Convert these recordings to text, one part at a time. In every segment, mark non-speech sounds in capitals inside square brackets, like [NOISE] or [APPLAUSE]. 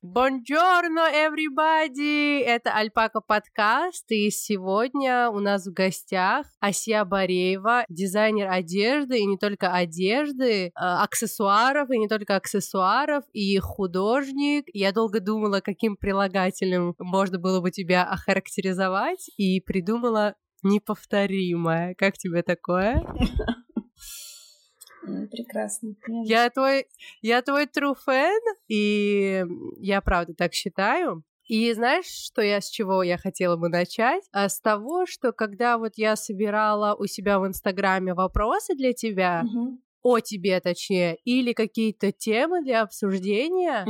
Buongiorno, everybody! Это Альпака подкаст, и сегодня у нас в гостях Асия Бареева, дизайнер одежды, и не только одежды, э, аксессуаров, и не только аксессуаров, и художник. Я долго думала, каким прилагательным можно было бы тебя охарактеризовать, и придумала неповторимое. Как тебе такое? [LAUGHS] Прекрасно. Я твой, я твой true fan, и я правда так считаю. И знаешь, что я с чего я хотела бы начать? А с того, что когда вот я собирала у себя в Инстаграме вопросы для тебя, Мгм. О тебе точнее, или какие-то темы для обсуждения,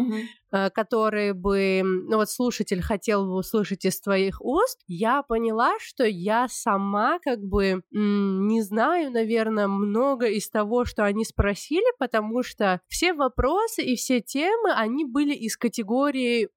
э, которые бы, ну вот слушатель хотел бы услышать из твоих уст, я поняла, что я сама как бы не знаю, наверное, много из того, что они спросили, потому что все вопросы и все темы, они были из категории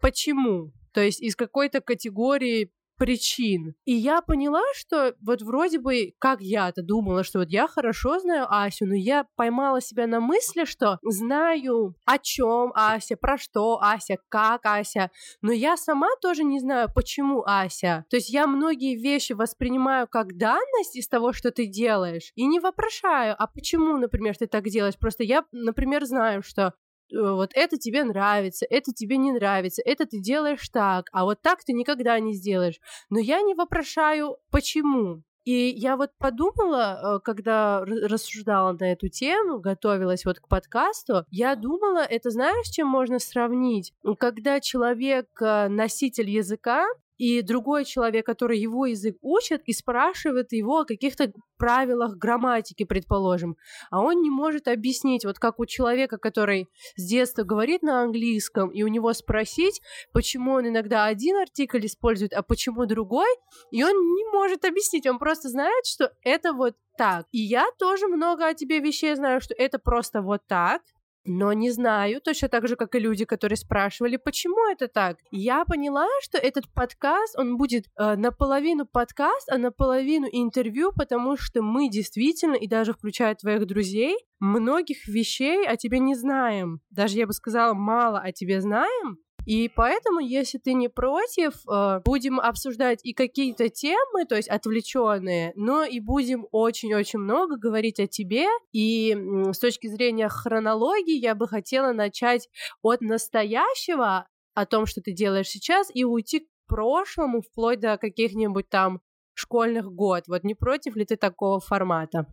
«почему?», то есть из какой-то категории причин. И я поняла, что вот вроде бы, как я-то думала, что вот я хорошо знаю Асю, но я поймала себя на мысли, что знаю, о чем Ася, про что Ася, как Ася, но я сама тоже не знаю, почему Ася. То есть я многие вещи воспринимаю как данность из того, что ты делаешь, и не вопрошаю, а почему, например, ты так делаешь. Просто я, например, знаю, что вот это тебе нравится, это тебе не нравится, это ты делаешь так, а вот так ты никогда не сделаешь. Но я не вопрошаю, почему. И я вот подумала, э, когда рассуждала на эту тему, готовилась вот к подкасту, я думала, это знаешь, чем можно сравнить? Когда человек э, носитель языка, и другой человек, который его язык учит, и спрашивает его о каких-то правилах грамматики, предположим, а он не может объяснить, вот как у человека, который с детства говорит на английском, и у него спросить, почему он иногда один артикль использует, а почему другой, и он не может объяснить, он просто знает, что это вот так. И я тоже много о тебе вещей знаю, что это просто вот так, но не знаю, точно так же, как и люди, которые спрашивали, почему это так. Я поняла, что этот подкаст, он будет э, наполовину подкаст, а наполовину интервью, потому что мы действительно, и даже включая твоих друзей, многих вещей о тебе не знаем. Даже, я бы сказала, мало о тебе знаем, и поэтому, если ты не против, э, будем обсуждать и какие-то темы, то есть отвлеченные, но и будем очень-очень много говорить о тебе. И с точки зрения хронологии я бы хотела начать от настоящего, о том, что ты делаешь сейчас, и уйти к прошлому, вплоть до каких-нибудь там школьных год. Вот не против ли ты такого формата?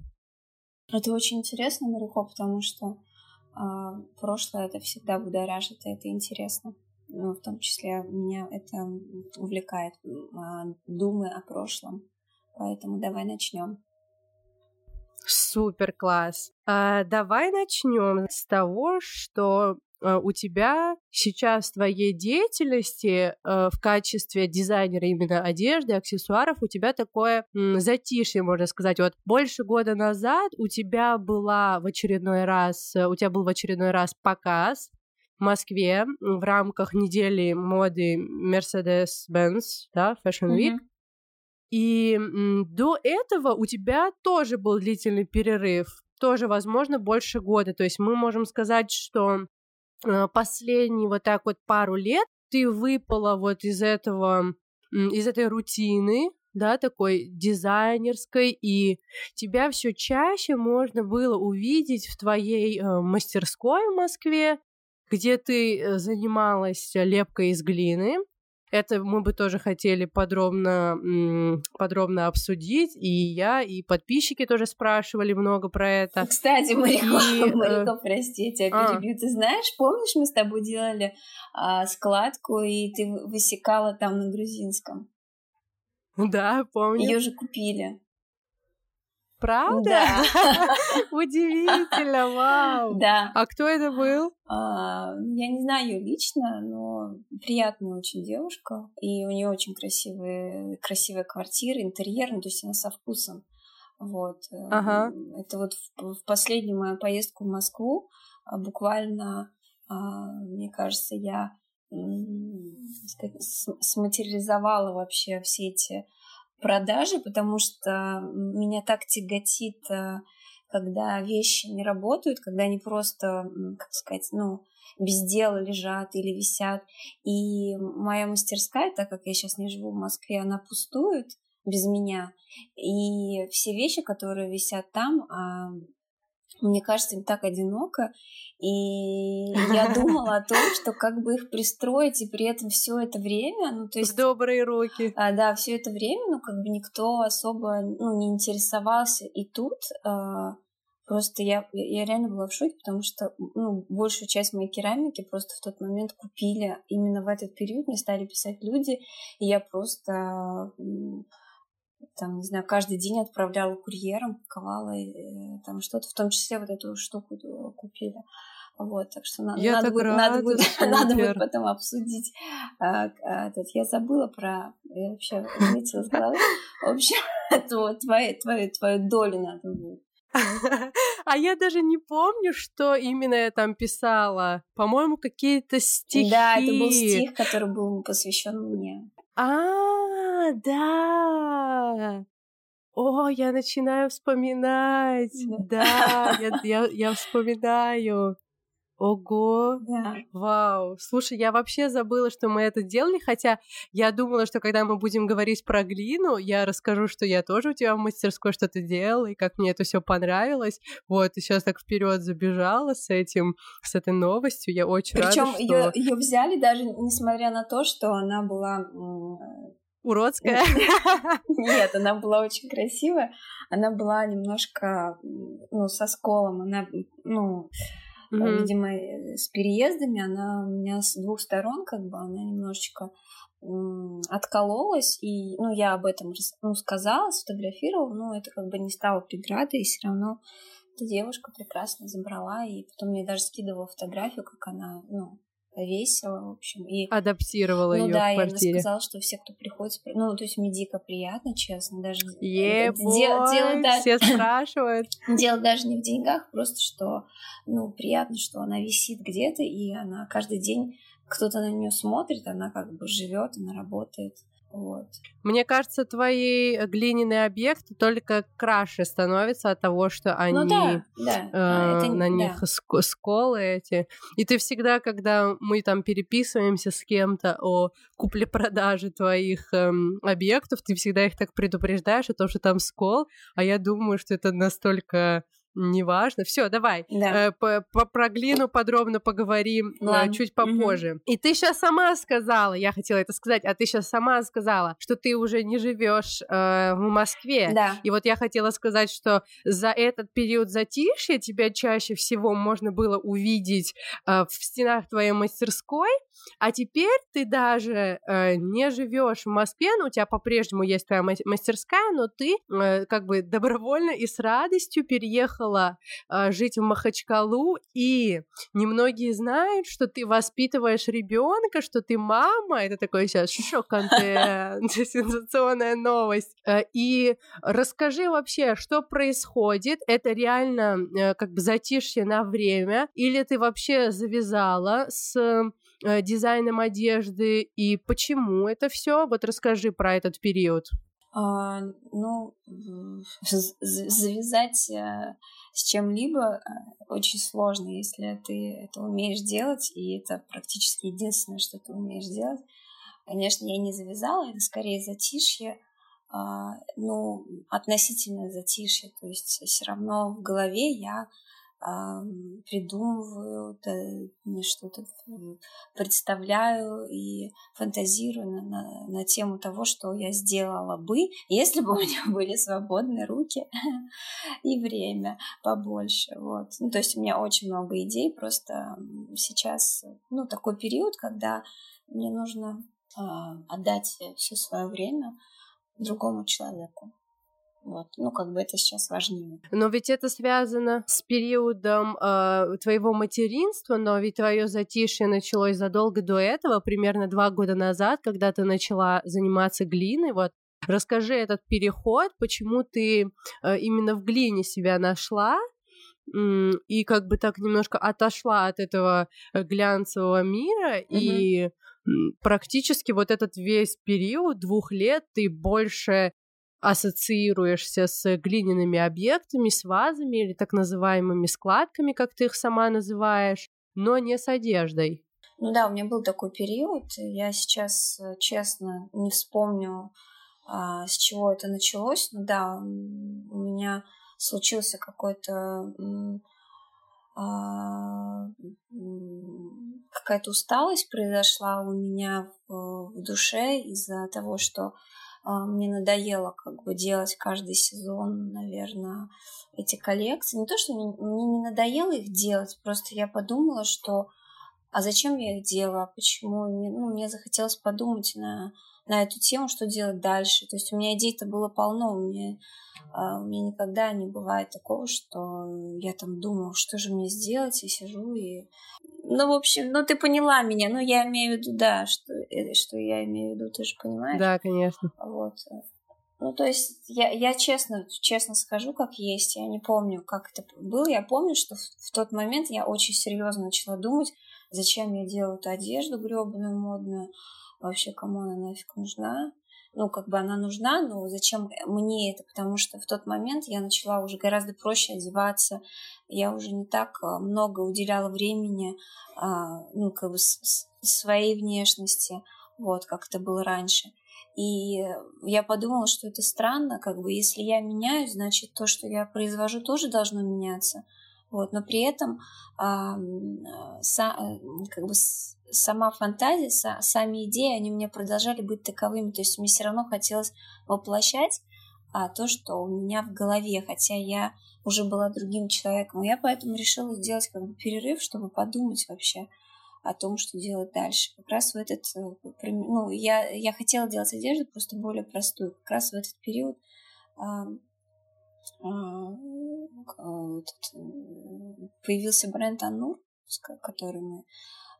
Это очень интересно, Марико, потому что а, прошлое это всегда будоражит, и это интересно. Ну, в том числе меня это увлекает, а, думы о прошлом. Поэтому давай начнем. Супер класс. А, давай начнем с того, что а, у тебя сейчас в твоей деятельности а, в качестве дизайнера именно одежды, аксессуаров, у тебя такое затишье, можно сказать. Вот больше года назад у тебя была в очередной раз, у тебя был в очередной раз показ Москве в рамках недели моды Mercedes-Benz, да, Fashion Week. Мгм. И до этого у тебя тоже был длительный перерыв, тоже, возможно, больше года. То есть мы можем сказать, что э, последние вот так вот пару лет ты выпала вот из этого, из этой рутины, да, такой дизайнерской, и тебя все чаще можно было увидеть в твоей э, мастерской в Москве, где ты э, занималась лепкой из глины, это мы бы тоже хотели подробно, подробно обсудить. И я, и подписчики тоже спрашивали много про это. Кстати, Марико, И, э, [LAUGHS] Марико, прости, я тебя а. перебью. Ты знаешь, помнишь, мы с тобой делали а, складку, и ты высекала там на грузинском? Да, помню. Ее же купили. Правда? Да. [LAUGHS] Удивительно, вау. Да. А кто это был? А, я не знаю ее лично, но приятная очень девушка. И у нее очень красивые, красивая квартира, интерьер, ну, то есть она со вкусом. Вот. Ага. Это вот в, в последнюю мою поездку в Москву а, буквально, а, мне кажется, я сказать, сматериализовала вообще все эти продажи, потому что меня так тяготит, э, когда вещи не работают, когда они просто, как сказать, ну, без дела лежат или висят. И моя мастерская, так как я сейчас не живу в Москве, она пустует без меня. И все вещи, которые висят там, а, мне кажется, им так одиноко. И [LAUGHS] я думала о том, что как бы их пристроить, и при этом все это время, ну то есть... В добрые руки. А, да, все это время, ну как бы никто особо ну, не интересовался. И тут а, просто я, я реально была в шоке, потому что ну, большую часть моей керамики просто в тот момент купили. Именно в этот период мне стали писать люди, и я просто там, не знаю, каждый день отправляла курьером, паковала э, там что-то, в том числе вот эту штуку э, купили. Вот, так что надо, я надо, будет, рада, надо, будет, надо будет [LAUGHS] потом обсудить. А, а, этот, я забыла про... Я вообще вылетела с головы. В общем, [LAUGHS] это твою, твою, твою долю надо будет. [LAUGHS] А я даже не помню, что именно я там писала. По-моему, какие-то стихи. Да, это был стих, который был посвящен мне. А, да. О, я начинаю вспоминать. Да, я, [LAUGHS] я, я вспоминаю. Ого! Да. Вау! Слушай, я вообще забыла, что мы это делали, хотя я думала, что когда мы будем говорить про глину, я расскажу, что я тоже у тебя в мастерской что-то делала, и как мне это все понравилось. Вот, и сейчас так вперед забежала с этим, с этой новостью. Я очень Причем рада, что... ее взяли даже несмотря на то, что она была уродская. [LAUGHS] [LAUGHS] Нет, она была очень красивая. Она была немножко, ну, со сколом. Она, ну, mm-hmm. видимо, э, с переездами она у меня с двух сторон, как бы, она немножечко откололась, и, ну, я об этом ну, сказала, сфотографировала, но это как бы не стало преградой, и все равно эта девушка прекрасно забрала, и потом мне даже скидывала фотографию, как она, ну, весело, в общем. И, Адаптировала ну, ее да, в квартире. я сказала, что все, кто приходит, ну, то есть мне дико приятно, честно, даже... Ебой, дело, дело, да, все [LAUGHS] спрашивают. Дело даже не в деньгах, просто что, ну, приятно, что она висит где-то, и она каждый день кто-то на нее смотрит, она как бы живет, она работает. Вот. Мне кажется, твои глиняные объекты только краше становятся от того, что они ну, да, да. Э, это, на да. них сколы эти. И ты всегда, когда мы там переписываемся с кем-то о купле-продаже твоих эм, объектов, ты всегда их так предупреждаешь о том, что там скол, а я думаю, что это настолько Неважно. Все, давай. Да. Э, по, по, про глину подробно поговорим э, чуть попозже. Угу. И ты сейчас сама сказала, я хотела это сказать, а ты сейчас сама сказала, что ты уже не живешь э, в Москве. Да. И вот я хотела сказать, что за этот период затишья тебя чаще всего можно было увидеть э, в стенах твоей мастерской, а теперь ты даже э, не живешь в Москве, но у тебя по-прежнему есть твоя мастерская, но ты э, как бы добровольно и с радостью переехала э, жить в Махачкалу, и немногие знают, что ты воспитываешь ребенка, что ты мама. Это такой сейчас шок-контент, [LAUGHS] сенсационная новость. Э, и расскажи вообще, что происходит? Это реально э, как бы затишье на время, или ты вообще завязала с э, дизайном одежды и почему это все? Вот расскажи про этот период. А, ну, завязать э, с чем-либо э, очень сложно, если ты это умеешь делать, и это практически единственное, что ты умеешь делать. Конечно, я не завязала, это скорее затишье, а, ну, относительное затишье, то есть все равно в голове я придумываю, что-то представляю и фантазирую на, на, на тему того, что я сделала бы, [LAUGHS] если бы у меня [LAUGHS] были свободные руки [LAUGHS] и время побольше. Вот. Ну, то есть у меня очень много идей, просто сейчас ну, такой период, когда мне нужно э, отдать все свое время другому человеку. Вот. Ну, как бы это сейчас важнее. Но ведь это связано с периодом э, твоего материнства, но ведь твое затишье началось задолго до этого, примерно два года назад, когда ты начала заниматься глиной. Вот расскажи этот переход, почему ты э, именно в глине себя нашла, и как бы так немножко отошла от этого э, глянцевого мира mm-hmm. и практически вот этот весь период двух лет ты больше ассоциируешься с глиняными объектами, с вазами или так называемыми складками, как ты их сама называешь, но не с одеждой. Ну да, у меня был такой период. Я сейчас, э, честно, не вспомню, а, с чего это началось. Но да, у меня случился какой-то а, какая-то усталость произошла у меня в, в душе из-за того, что мне надоело как бы делать каждый сезон, наверное, эти коллекции. Не то, что мне, не надоело их делать, просто я подумала, что а зачем я их делаю, а почему? Ну, мне захотелось подумать на, на эту тему, что делать дальше. То есть у меня идей-то было полно, у меня, uh, у меня никогда не бывает такого, что я там думаю, что же мне сделать, и сижу и ну, в общем, ну ты поняла меня. Ну, я имею в виду, да, что, э, что я имею в виду, ты же понимаешь? Да, конечно. Вот. Ну, то есть, я, я честно, честно скажу, как есть. Я не помню, как это было. Я помню, что в, в тот момент я очень серьезно начала думать, зачем я делаю эту одежду гребаную, модную. Вообще, кому она нафиг нужна? ну, как бы она нужна, но зачем мне это? Потому что в тот момент я начала уже гораздо проще одеваться, я уже не так а, много уделяла времени, а, ну, как бы своей внешности, вот, как это было раньше. И я подумала, что это странно, как бы, если я меняюсь, значит, то, что я произвожу, тоже должно меняться. Вот, но при этом а, са, э, как бы сама фантазия, са, сами идеи, они у меня продолжали быть таковыми. То есть мне все равно хотелось воплощать а, то, что у меня в голове, хотя я уже была другим человеком. Я поэтому решила сделать как бы перерыв, чтобы подумать вообще о том, что делать дальше. Как раз в этот, э, ну, я, я хотела делать одежду просто более простую. Как раз в этот период появился бренд Анур, который мы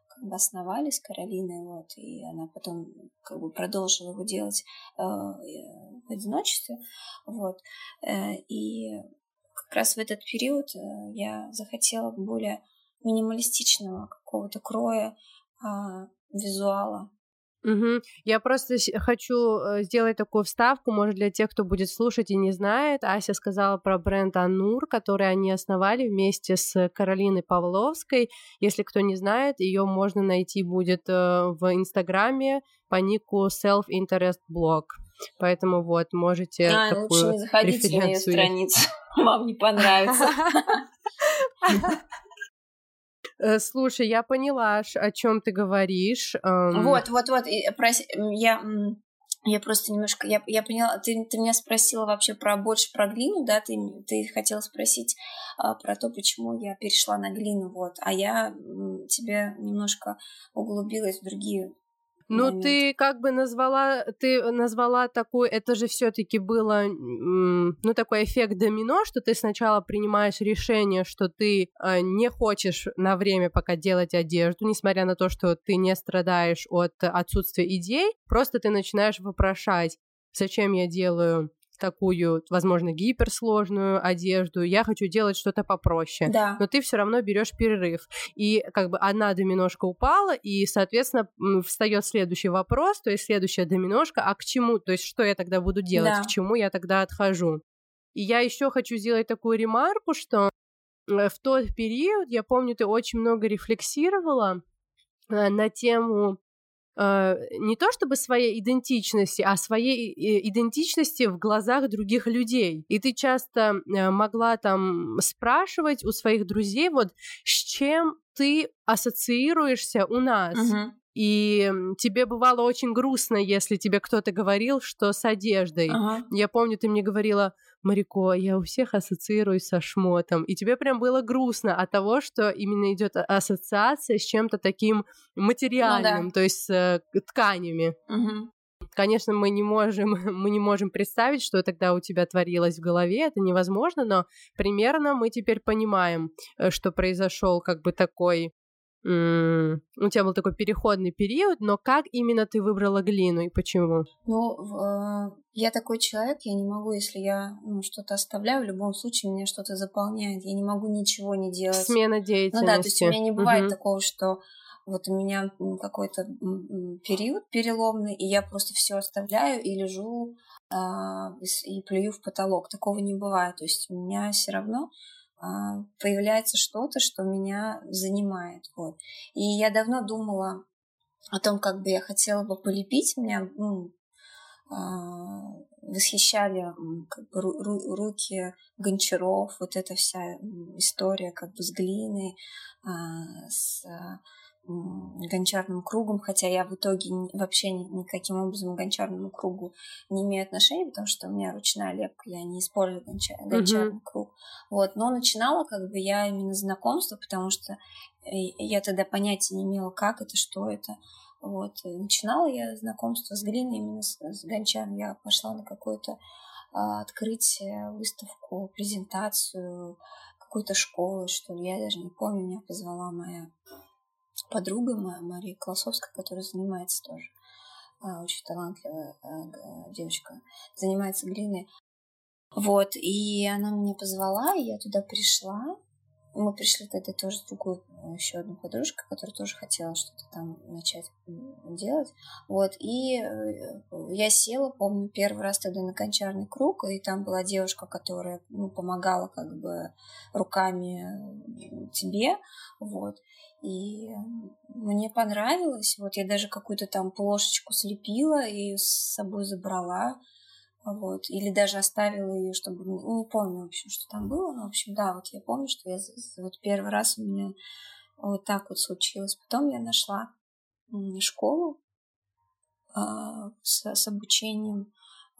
как бы основали с Каролиной, вот, и она потом как бы продолжила его делать э, в одиночестве, вот, э, и как раз в этот период э, я захотела более минималистичного какого-то кроя, э, визуала, Угу. Я просто хочу э, сделать такую вставку, может, для тех, кто будет слушать и не знает. Ася сказала про бренд Анур, который они основали вместе с Каролиной Павловской. Если кто не знает, ее можно найти будет э, в Инстаграме по нику Self Interest Blog. Поэтому вот, можете а, такую лучше не заходите на ее страницу. [LAUGHS] Вам не понравится. [LAUGHS] [LAUGHS] Э, слушай, я поняла, о чем ты говоришь. Вот, вот, вот. Я я просто немножко, я, я поняла, ты, ты меня спросила вообще про больше про глину, да, ты, ты хотела спросить а, про то, почему я перешла на глину, вот, а я тебе немножко углубилась в другие ну, момент. ты как бы назвала, ты назвала такой, это же все-таки было, ну, такой эффект домино, что ты сначала принимаешь решение, что ты э, не хочешь на время пока делать одежду, несмотря на то, что ты не страдаешь от отсутствия идей, просто ты начинаешь вопрошать, зачем я делаю такую, возможно, гиперсложную одежду, я хочу делать что-то попроще. Да. Но ты все равно берешь перерыв. И как бы одна доминошка упала, и, соответственно, встает следующий вопрос, то есть следующая доминошка, а к чему, то есть что я тогда буду делать, да. к чему я тогда отхожу. И я еще хочу сделать такую ремарку, что э, в тот период, я помню, ты очень много рефлексировала э, на тему не то чтобы своей идентичности, а своей э, идентичности в глазах других людей. И ты часто э, могла там спрашивать у своих друзей, вот с чем ты ассоциируешься у нас. Uh-huh. И тебе бывало очень грустно, если тебе кто-то говорил, что с одеждой. Ага. Я помню, ты мне говорила, Марико, я у всех ассоциируюсь со шмотом. И тебе прям было грустно от того, что именно идет ассоциация с чем-то таким материальным, ну, да. то есть с э, тканями. Угу. конечно, мы не можем, [LAUGHS] мы не можем представить, что тогда у тебя творилось в голове, это невозможно, но примерно мы теперь понимаем, э, что произошел как бы такой у тебя был такой переходный период, но как именно ты выбрала глину и почему? Ну, э, я такой человек, я не могу, если я ну, что-то оставляю, в любом случае меня что-то заполняет, я не могу ничего не делать. Смена деятельности. Ну да, то есть у меня не бывает угу. такого, что вот у меня какой-то период переломный, и я просто все оставляю и лежу а, и плюю в потолок. Такого не бывает. То есть у меня все равно а, появляется что-то, что меня занимает. Вот. И я давно думала о том, как бы я хотела бы полепить. Меня ну, а, восхищали как бы, руки гончаров, вот эта вся история как бы с глиной, с гончарным кругом, хотя я в итоге вообще никаким образом к гончарному кругу не имею отношения, потому что у меня ручная лепка, я не использую гончар, гончарный uh-huh. круг. Вот, но начинала как бы я именно знакомство, потому что э, я тогда понятия не имела, как это, что это. Вот, и начинала я знакомство с глиной именно с, с гончаром. Я пошла на какое-то а, открытие, выставку, презентацию какой-то школы, что ли, я даже не помню, меня позвала моя подруга моя, Мария Колосовская, которая занимается тоже, а, очень талантливая а, девочка, занимается глиной. Вот, и она меня позвала, и я туда пришла. Мы пришли тогда тоже с другой еще одной подружкой, которая тоже хотела что-то там начать делать. Вот, и э, я села, помню, первый раз тогда на кончарный круг, и там была девушка, которая ну, помогала как бы руками тебе, вот. И мне понравилось. Вот я даже какую-то там плошечку слепила и с собой забрала. Вот. Или даже оставила ее, чтобы... Не помню, в общем, что там было. Но, в общем, да, вот я помню, что я вот первый раз у меня вот так вот случилось. Потом я нашла школу а, с, с обучением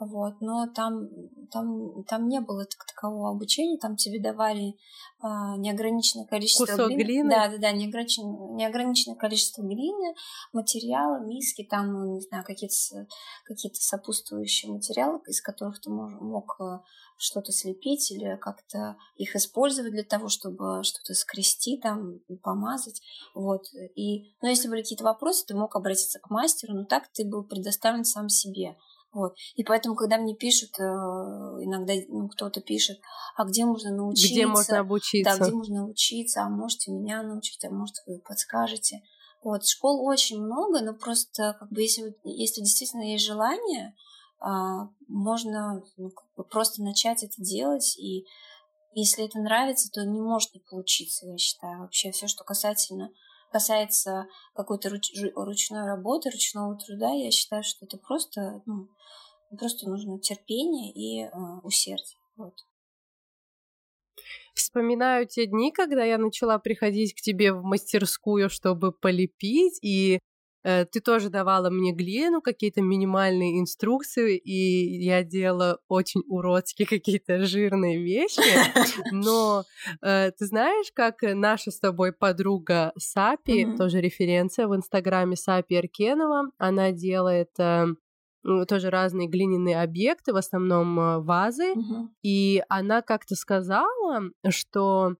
вот, но там, там, там не было так такового обучения, там тебе давали а, неограниченное количество Кусок глины. глины. Да, да, да, неограниченное, неограниченное количество глины, материала, миски, там, ну, не знаю, какие-то какие сопутствующие материалы, из которых ты мог, мог э, что-то слепить или как-то их использовать для того, чтобы что-то скрести там, помазать. Вот. И, но если были какие-то вопросы, ты мог обратиться к мастеру, но так ты был предоставлен сам себе. Вот. И поэтому, когда мне пишут, э, иногда ну, кто-то пишет, а где можно научиться? Где можно обучиться? Да, где можно научиться, а можете меня научить, а может вы подскажете. Вот, школ очень много, но просто, как бы, если, если действительно есть желание, а, можно ну, как бы просто начать это делать, и если это нравится, то не может не получиться, я считаю. Вообще все, что касательно касается какой-то руч, ручной работы, ручного труда, я считаю, что это просто ну, Просто нужно терпение и э, усердие. Вот. Вспоминаю те дни, когда я начала приходить к тебе в мастерскую, чтобы полепить, и ты тоже давала мне глину, какие-то минимальные инструкции, и я делала очень уродские [LAUGHS] какие-то жирные вещи. [LAUGHS] Но э, ты знаешь, как наша с тобой подруга Сапи, mm-hmm. тоже референция в инстаграме Сапи Аркенова, она делает э, тоже разные глиняные объекты, в основном э, вазы, угу. и она как-то сказала, что э,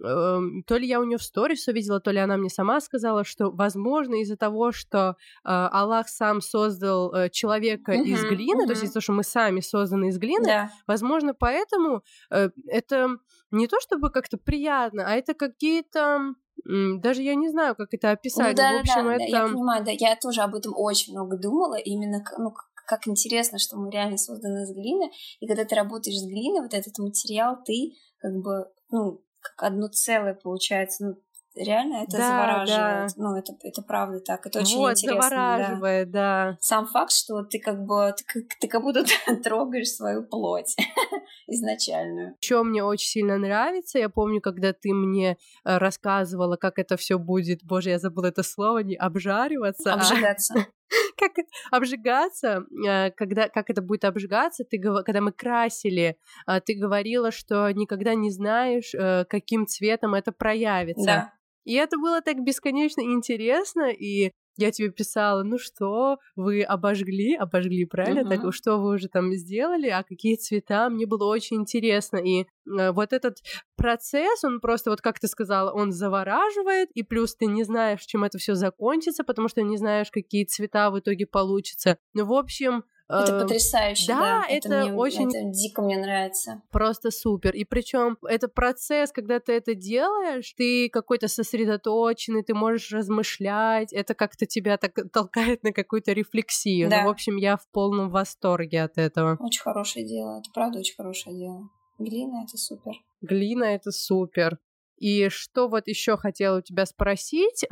то ли я у нее в сторис увидела, то ли она мне сама сказала, что, возможно, из-за того, что э, Аллах сам создал э, человека uh-huh, из глины, uh-huh. то есть из-за того, что мы сами созданы из глины, yeah. возможно, поэтому э, это не то чтобы как-то приятно, а это какие-то даже я не знаю, как это описать. Ну, да, в общем, да, это... да, я понимаю, да, я тоже об этом очень много думала, именно, ну, как интересно, что мы реально созданы из глины, и когда ты работаешь с глиной, вот этот материал, ты как бы, ну, как одно целое получается, ну, реально это да, завораживает. Да. Ну, это, это правда так. Это очень вот, интересно. завораживает, да. да. Сам факт, что ты как бы ты, ты как будто [LAUGHS] трогаешь свою плоть [LAUGHS] изначальную. Еще мне очень сильно нравится. Я помню, когда ты мне э, рассказывала, как это все будет. Боже, я забыла это слово, не обжариваться. А обжигаться. А [LAUGHS] как обжигаться, э, когда, как это будет обжигаться, ты, когда мы красили, э, ты говорила, что никогда не знаешь, каким цветом это проявится. Да. И это было так бесконечно интересно, и я тебе писала, ну что, вы обожгли, обожгли, правильно? Uh-huh. Так, что вы уже там сделали, а какие цвета? Мне было очень интересно. И э, вот этот процесс, он просто, вот как ты сказала, он завораживает, и плюс ты не знаешь, чем это все закончится, потому что не знаешь, какие цвета в итоге получатся. Ну, в общем, это потрясающе, да. Да, это, это мне, очень... Это дико мне нравится. Просто супер. И причем это процесс, когда ты это делаешь, ты какой-то сосредоточенный, ты можешь размышлять, это как-то тебя так толкает на какую-то рефлексию. Да. Ну, в общем, я в полном восторге от этого. Очень хорошее дело, это правда очень хорошее дело. Глина — это супер. Глина — это супер. И что вот еще хотела у тебя спросить,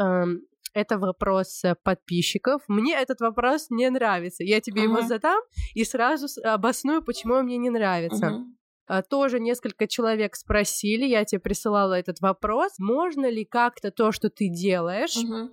это вопрос э, подписчиков. Мне этот вопрос не нравится. Я тебе uh-huh. его задам и сразу обосную, почему он мне не нравится. Uh-huh. Тоже несколько человек спросили, я тебе присылала этот вопрос. Можно ли как-то то, что ты делаешь, uh-huh.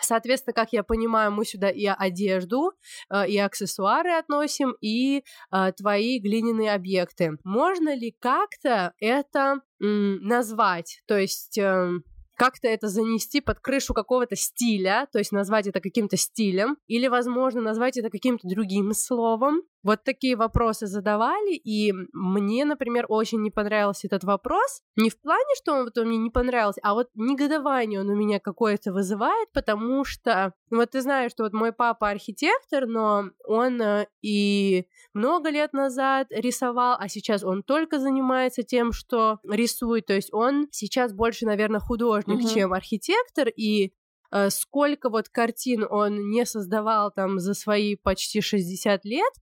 Соответственно, как я понимаю, мы сюда и одежду, э, и аксессуары относим, и э, твои глиняные объекты. Можно ли как-то это назвать? То есть эм, как-то это занести под крышу какого-то стиля, то есть назвать это каким-то стилем, или, возможно, назвать это каким-то другим словом, вот такие вопросы задавали, и мне, например, очень не понравился этот вопрос. Не в плане, что он, вот он мне не понравился, а вот негодование он у меня какое-то вызывает, потому что, ну, вот ты знаешь, что вот мой папа архитектор, но он э, и много лет назад рисовал, а сейчас он только занимается тем, что рисует, то есть он сейчас больше, наверное, художник, uh-huh. чем архитектор, и э, сколько вот картин он не создавал там за свои почти 60 лет,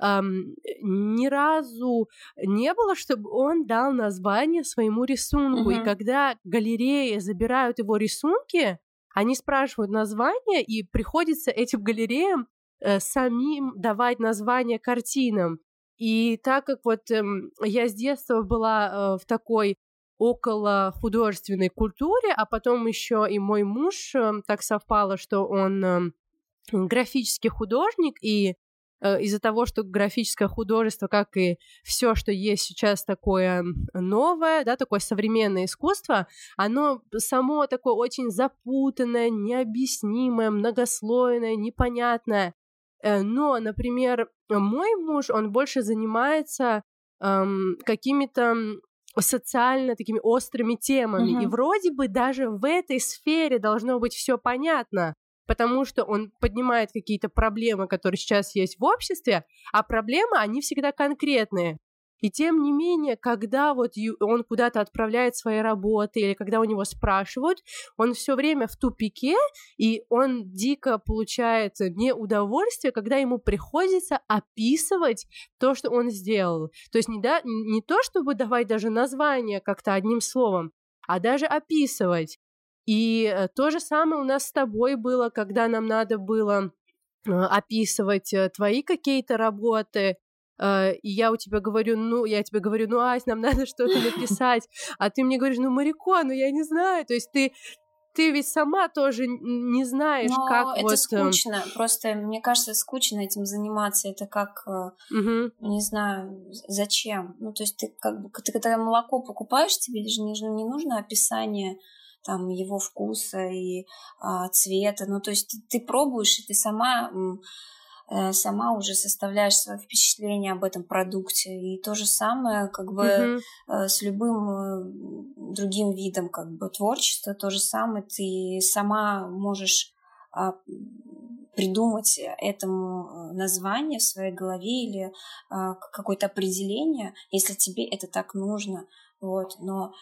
эм, ни разу не было, чтобы он дал название своему рисунку. Uh-huh. И когда галереи забирают его рисунки, они спрашивают название, и приходится этим галереям э, самим давать название картинам. И так как вот э, я с детства была э, в такой около художественной культуре, а потом еще и мой муж э, так совпало, что он э, графический художник, и из-за того, что графическое художество, как и все, что есть сейчас такое новое, да, такое современное искусство, оно само такое очень запутанное, необъяснимое, многослойное, непонятное. Э, но, например, мой муж, он больше занимается эм, какими-то социально такими острыми темами. Uh-huh. И вроде бы даже в этой сфере должно быть все понятно потому что он поднимает какие-то проблемы, которые сейчас есть в обществе, а проблемы, они всегда конкретные. И тем не менее, когда вот он куда-то отправляет свои работы или когда у него спрашивают, он все время в тупике, и он дико получает неудовольствие, когда ему приходится описывать то, что он сделал. То есть не, да, не то, чтобы давать даже название как-то одним словом, а даже описывать. И э, то же самое у нас с тобой было, когда нам надо было э, описывать э, твои какие-то работы, и я у тебя говорю, ну, я тебе говорю, ну, Ась, нам [LAUGHS] надо что-то [LAUGHS] написать, а ты мне говоришь, ну, Марико, ну, я не знаю, то есть ты ты ведь сама тоже не знаешь, Но как это вот... скучно. Просто мне кажется, скучно этим заниматься. Это как, угу. не знаю, зачем. Ну, то есть ты как бы, ты когда молоко покупаешь, тебе же не, не нужно описание там его вкуса и а, цвета. Ну, то есть ты, ты пробуешь, и ты сама э, сама уже составляешь свое впечатление об этом продукте. И то же самое как бы mm-hmm. с любым э, другим видом как бы творчества, то же самое ты сама можешь а, придумать этому название в своей голове или а, какое-то определение, если тебе это так нужно. Вот, но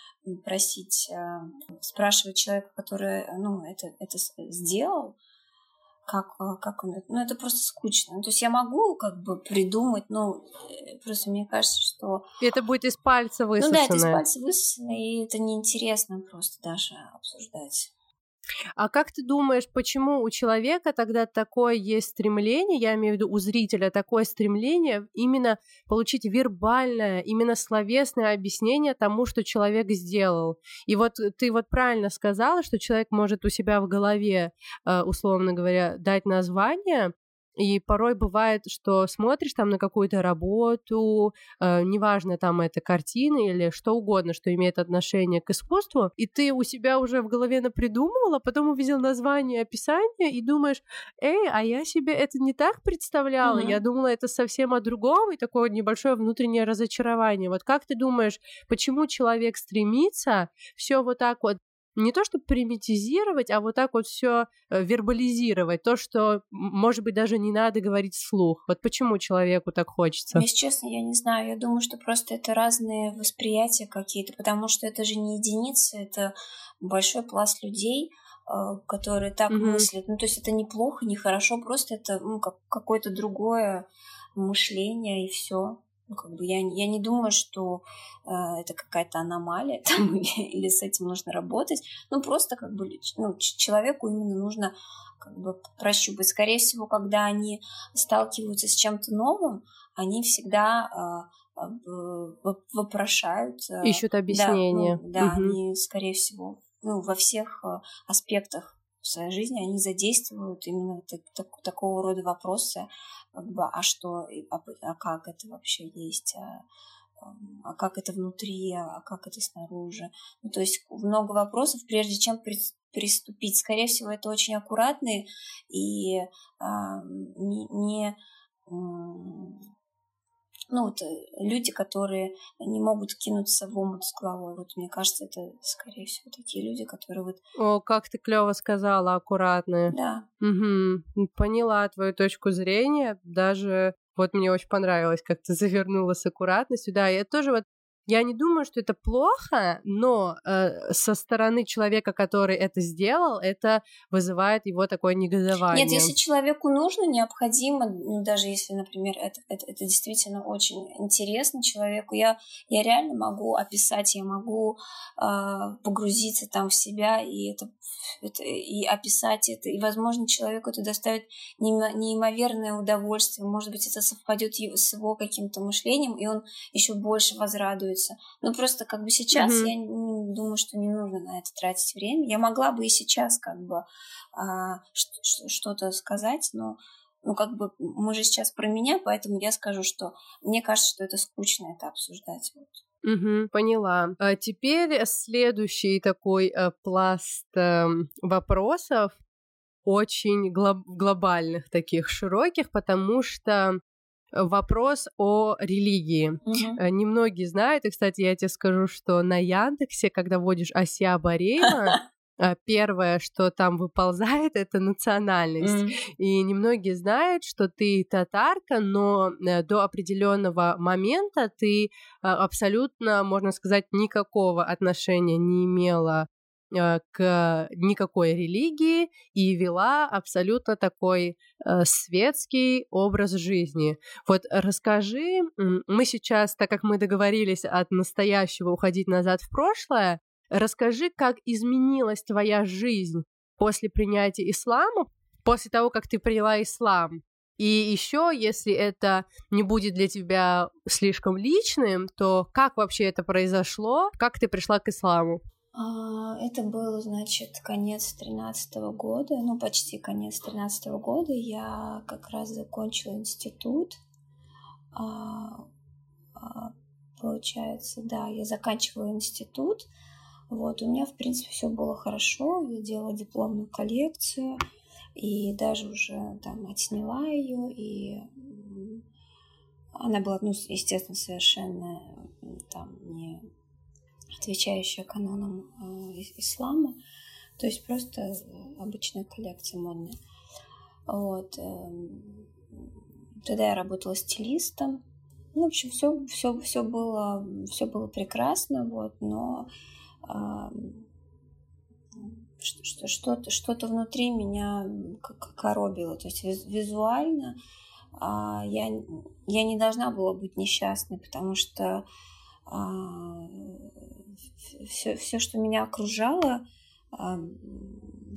просить, э, спрашивать человека, который, ну, это, это сделал, как, э, как он это, ну, это просто скучно. Ну, то есть я могу как бы придумать, но э, просто мне кажется, что... это будет из пальца высосано. Ну да, это из пальца высосано, и это неинтересно просто даже обсуждать. А как ты думаешь, почему у человека тогда такое есть стремление, я имею в виду у зрителя такое стремление именно получить вербальное, именно словесное объяснение тому, что человек сделал? И вот ты вот правильно сказала, что человек может у себя в голове, э, условно говоря, дать название, и порой бывает, что смотришь там на какую-то работу, э, неважно, там это картины или что угодно, что имеет отношение к искусству, и ты у себя уже в голове напридумывала, потом увидел название, описание и думаешь, эй, а я себе это не так представляла, mm-hmm. я думала это совсем о другом, и такое небольшое внутреннее разочарование. Вот как ты думаешь, почему человек стремится все вот так вот не то чтобы примитизировать, а вот так вот все э, вербализировать, то, что, может быть, даже не надо говорить вслух. Вот почему человеку так хочется? Если честно, я не знаю. Я думаю, что просто это разные восприятия какие-то, потому что это же не единицы, это большой пласт людей, э, которые так mm-hmm. мыслят. Ну, то есть это неплохо, не хорошо, просто это ну, как какое-то другое мышление и все. Ну, как бы я, я не думаю, что э, это какая-то аномалия [LAUGHS] там, или с этим нужно работать. Ну, просто как бы ну, человеку именно нужно как бы прощупать. Скорее всего, когда они сталкиваются с чем-то новым, они всегда э, вопрошают. Э, Ищут объяснение. Да, ну, да угу. они, скорее всего, ну, во всех э, аспектах в своей жизни они задействуют именно так, так, такого рода вопросы, как бы, а что, а, а как это вообще есть, а, а как это внутри, а как это снаружи. Ну, то есть много вопросов, прежде чем приступить. Скорее всего, это очень аккуратные и а, не, не ну, вот э, люди, которые не могут кинуться в омут с головой. Вот мне кажется, это, скорее всего, такие люди, которые вот... О, как ты клево сказала, аккуратные. Да. Угу. Поняла твою точку зрения. Даже вот мне очень понравилось, как ты завернула с аккуратностью. Да, я тоже вот я не думаю, что это плохо, но э, со стороны человека, который это сделал, это вызывает его такое негодование. Нет, если человеку нужно, необходимо, ну, даже если, например, это, это, это действительно очень интересно человеку, я, я реально могу описать, я могу э, погрузиться там в себя и это, это и описать это, и, возможно, человеку это доставит неимоверное удовольствие, может быть, это совпадет с его каким-то мышлением, и он еще больше возрадуется становится. Ну, просто как бы сейчас mm-hmm. я не, думаю, что не нужно на это тратить время. Я могла бы и сейчас как бы а, что-то сказать, но ну, как бы мы же сейчас про меня, поэтому я скажу, что мне кажется, что это скучно это обсуждать. Вот. Угу, поняла. А теперь следующий такой а, пласт а, вопросов, очень глоб- глобальных таких, широких, потому что вопрос о религии. Угу. Немногие знают, и, кстати, я тебе скажу, что на Яндексе, когда вводишь Асия Бареева, [LAUGHS] э, первое, что там выползает, это национальность. Mm. И немногие знают, что ты татарка, но э, до определенного момента ты абсолютно, можно сказать, никакого отношения не имела к никакой религии и вела абсолютно такой э, светский образ жизни. Вот расскажи, мы сейчас, так как мы договорились от настоящего уходить назад в прошлое, расскажи, как изменилась твоя жизнь после принятия ислама, после того, как ты приняла ислам. И еще, если это не будет для тебя слишком личным, то как вообще это произошло? Как ты пришла к исламу? А, это был, значит, конец тринадцатого года, ну, почти конец тринадцатого года. Я как раз закончила институт. А, а, получается, да, я заканчивала институт. Вот, у меня, в принципе, все было хорошо. Я делала дипломную коллекцию и даже уже там отсняла ее, и она была, ну, естественно, совершенно там отвечающая канонам э, ислама. То есть просто э, обычная коллекция модная. Вот. Эм, тогда я работала стилистом. Ну, в общем, все, все, все было, все было прекрасно, вот, но э, что-то, что-то внутри меня коробило. То есть визуально э, я, я не должна была быть несчастной, потому что все, все, что меня окружало,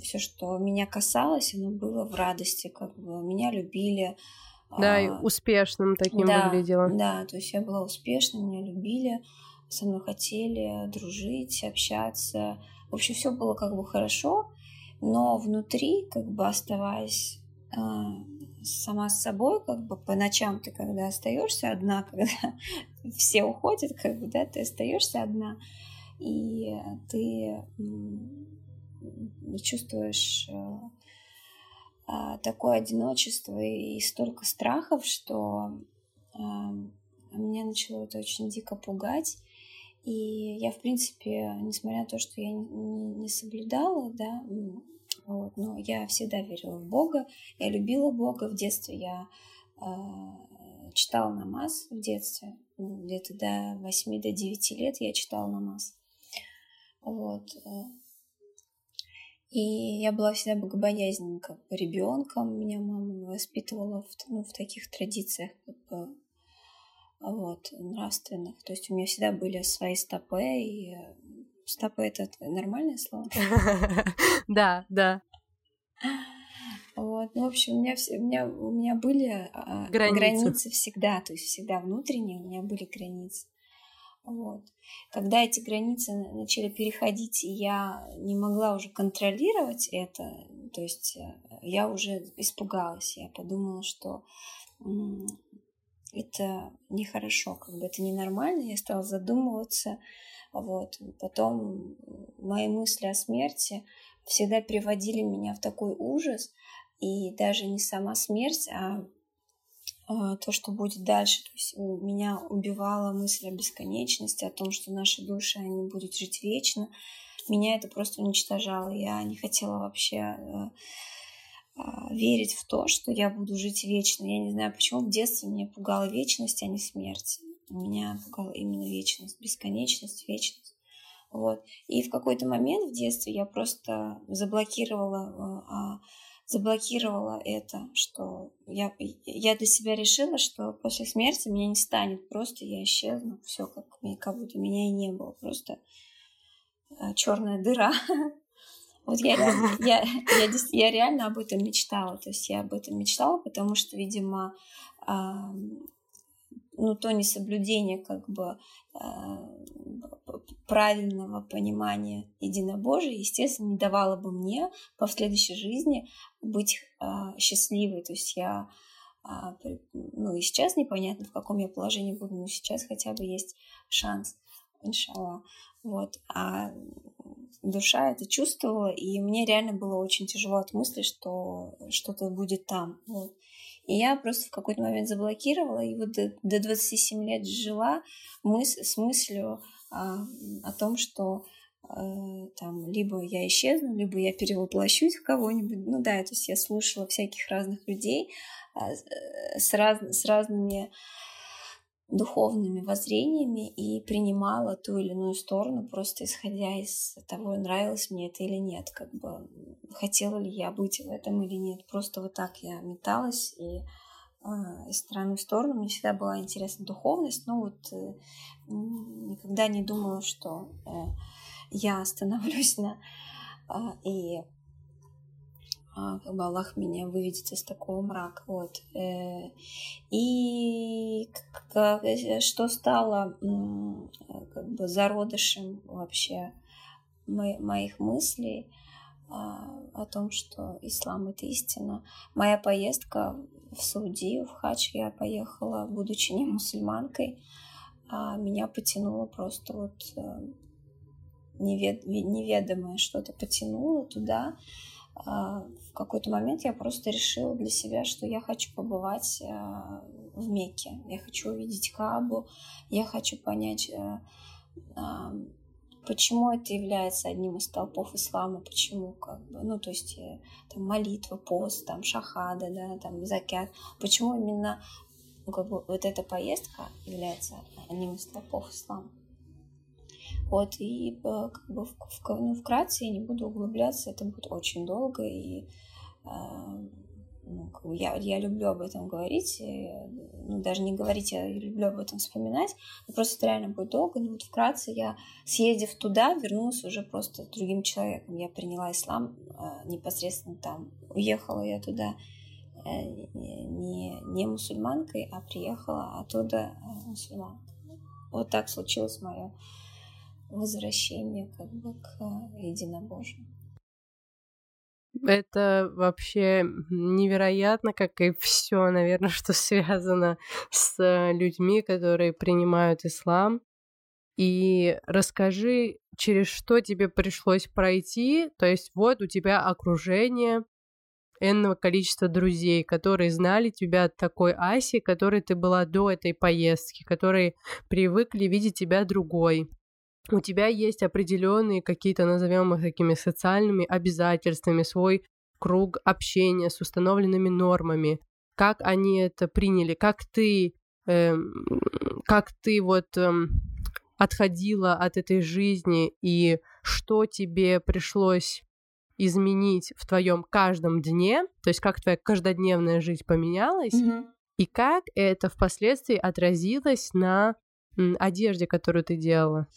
все, что меня касалось, оно было в радости, как бы меня любили. Да, и а, успешным таким да, выглядело. Да, то есть я была успешным, меня любили, со мной хотели дружить, общаться. В общем, все было как бы хорошо, но внутри, как бы оставаясь сама с собой, как бы по ночам ты когда остаешься одна, [LAUGHS] когда все уходят, как бы, да, ты остаешься одна, и ты чувствуешь э, а, такое одиночество и столько страхов, что меня начало это очень дико пугать. И я, в принципе, несмотря на то, что я не соблюдала, да, вот, но я всегда верила в Бога, я любила Бога. В детстве я э, читала намаз в детстве, где-то до 8 до 9 лет я читала намаз. Вот. Э. И я была всегда бы ребенком. Меня мама воспитывала в, ну, в таких традициях как бы, вот, нравственных. То есть у меня всегда были свои стопы, и стопы это нормальное слово? [LAUGHS] Да, да. Вот, ну, в общем, у меня, все, у меня, у меня были а, границы. границы всегда, то есть всегда внутренние у меня были границы. Вот. Когда эти границы начали переходить, и я не могла уже контролировать это, то есть э, я уже испугалась, я подумала, что это нехорошо, как бы это ненормально, я стала задумываться, вот. Потом мои мысли о смерти всегда приводили меня в такой ужас, и даже не сама смерть, а а, то, что будет дальше. То есть меня убивала мысль о бесконечности, о том, что наши души, они будут жить вечно. Меня это просто уничтожало. Я не хотела вообще э, а, верить в то, что я буду жить вечно. Я не знаю, почему в детстве меня пугала вечность, а не смерть. Меня пугала именно вечность, бесконечность, вечность. Вот. И в какой-то момент в детстве я просто заблокировала а, заблокировала это, что я, я для себя решила, что после смерти меня не станет, просто я исчезну, все как, как будто меня и не было, просто э, черная дыра. [LAUGHS] Вот я, [LAUGHS] я, я, я реально об этом мечтала, то есть я об этом мечтала, потому что, видимо, ну, то несоблюдение как бы правильного понимания единобожия, естественно, не давало бы мне по следующей жизни быть а, счастливой. То есть я, а, ну и сейчас непонятно, в каком я положении буду, но сейчас хотя бы есть шанс. Вот. А душа это чувствовала, и мне реально было очень тяжело от мысли, что что-то будет там. Вот. И я просто в какой-то момент заблокировала, и вот до, до 27 лет жила мыс с мыслью а, о том, что э, там либо я исчезну, либо я перевоплощусь в кого-нибудь. Ну да, то есть я слушала всяких разных людей а, э, с, раз, с разными духовными воззрениями и принимала ту или иную сторону, просто исходя из того, нравилось мне это или нет, как бы хотела ли я быть в этом или нет. Просто вот так я металась и э, из стороны в сторону. Мне всегда была интересна духовность, но вот э, никогда не думала, что э, я остановлюсь на э, и а, как бы Аллах меня выведет из такого мрака. Вот. Э, и что стало как бы зародышем вообще моих мыслей а, о том, что ислам — это истина. Моя поездка в Саудию, в Хадж, я поехала, будучи не мусульманкой, а меня потянуло просто вот э, невед... неведомое что-то потянуло туда, в какой-то момент я просто решила для себя, что я хочу побывать а, в Мекке, я хочу увидеть Кабу, я хочу понять, а, почему это является одним из столпов ислама, почему как бы, ну то есть э, там молитва, пост, там шахада, да, там закят, почему именно ну, как бы вот эта поездка является одним из столпов ислама. Вот, и как бы в, в, ну, вкратце я не буду углубляться, это будет очень долго, и э, ну, я, я люблю об этом говорить, и, ну, даже не говорить, я люблю об этом вспоминать, но просто это реально будет долго, но вот вкратце я, съездив туда, вернулась уже просто другим человеком. Я приняла ислам э, непосредственно там, уехала я туда э, не, не мусульманкой, а приехала оттуда э, мусульманкой. Вот так случилось мое возвращение как бы к единобожию. Это вообще невероятно, как и все, наверное, [LAUGHS] что связано с людьми, которые принимают ислам. И расскажи, через что тебе пришлось пройти. То есть вот у тебя окружение, энного количества друзей, которые знали тебя такой Аси, которой ты была до этой поездки, которые привыкли видеть тебя другой. У тебя есть определенные какие-то, назовем их такими социальными обязательствами, свой круг общения с установленными нормами. Как они это приняли, как ты, э, как ты вот э, отходила от этой жизни и что тебе пришлось изменить в твоем каждом дне, то есть как твоя каждодневная жизнь поменялась, Мгм. и как это впоследствии отразилось на одежде, которую ты делала.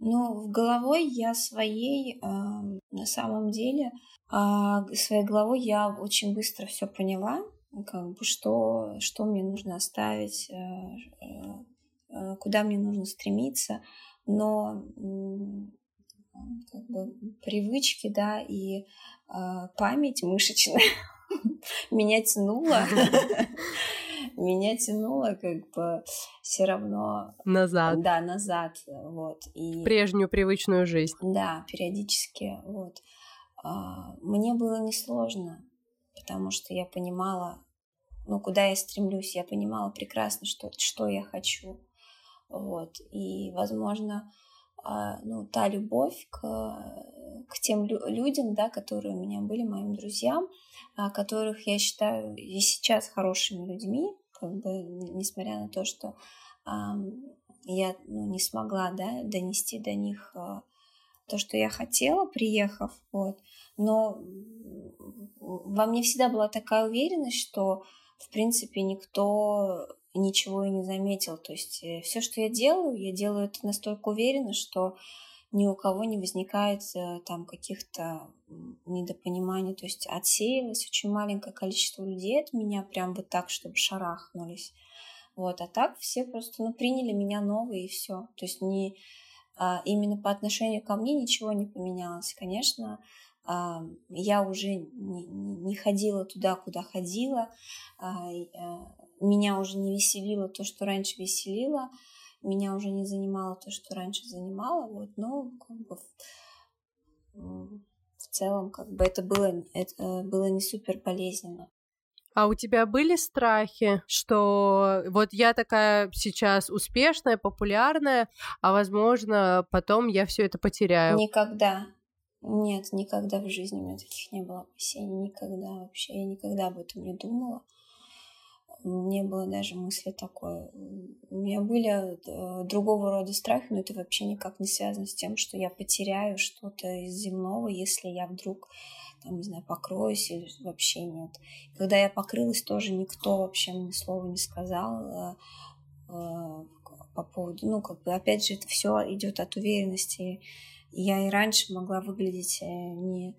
Ну, в головой я своей, а, на самом деле, г- своей головой я очень быстро все поняла, как бы что, что мне нужно оставить, э, э, э, куда мне нужно стремиться, но как бы привычки, да, и а, память мышечная [LAUGHS] меня тянула, [LAUGHS] меня тянуло как бы все равно Назад. да, назад, вот. И Прежнюю привычную жизнь. да, периодически, вот. А, Мне было несложно, потому что я понимала, ну, куда я стремлюсь, я понимала прекрасно, что, что я хочу, вот. И, возможно, ну, та любовь к, к тем лю- людям, да, которые у меня были, моим друзьям, а, которых я считаю и сейчас хорошими людьми, как бы, несмотря на то, что я ну, не смогла да, донести до них а, то, что я хотела, приехав, вот. Но во мне всегда была такая уверенность, что, в принципе, никто ничего и не заметил. То есть все, что я делаю, я делаю это настолько уверенно, что ни у кого не возникает э, там каких-то недопониманий. То есть отсеялось очень маленькое количество людей от меня, прям вот так, чтобы шарахнулись. Вот, а так все просто ну, приняли меня новой и все. То есть не а, именно по отношению ко мне ничего не поменялось. Конечно, я уже не, ходила туда, куда ходила. а, а, меня уже не веселило то, что раньше веселило. Меня уже не занимало то, что раньше занимало. Вот, но как бы в, целом как бы это было, это было не супер болезненно. А у тебя были страхи, что вот я такая сейчас успешная, популярная, а возможно потом я все это потеряю? Никогда. Нет, никогда в жизни у меня таких не было опасений. Никогда вообще. Я никогда об этом не думала. Не было даже мысли такой. У меня были э, другого рода страхи, но это вообще никак не связано с тем, что я потеряю что-то из земного, если я вдруг, там, не знаю, покроюсь или вообще нет. Когда я покрылась, тоже никто вообще мне слова не сказал э, э, по поводу, ну, как бы, опять же, это все идет от уверенности. Я и раньше могла выглядеть э, не,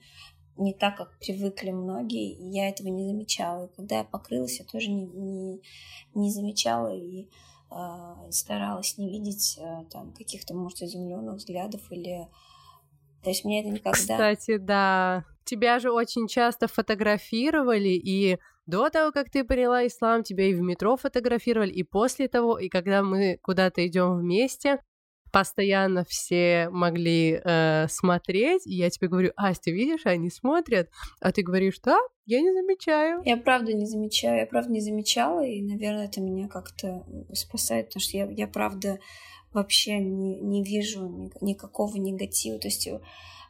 не так, как привыкли многие, и я этого не замечала. И когда я покрылась, я тоже не, не, не замечала и э, старалась не видеть э, там каких-то, может, изумленных взглядов или... То есть мне это никогда... Кстати, да. Тебя же очень часто фотографировали, и до того, как ты приняла ислам, тебя и в метро фотографировали, и после того, и когда мы куда-то идем вместе, постоянно все могли э, смотреть, и я тебе говорю, Ась, видишь, они смотрят, а ты говоришь, да, я не замечаю. Я правда не замечаю, я правда не замечала, и, наверное, это меня как-то спасает, потому что я, я правда вообще не, не вижу ни- никакого негатива. То есть, э,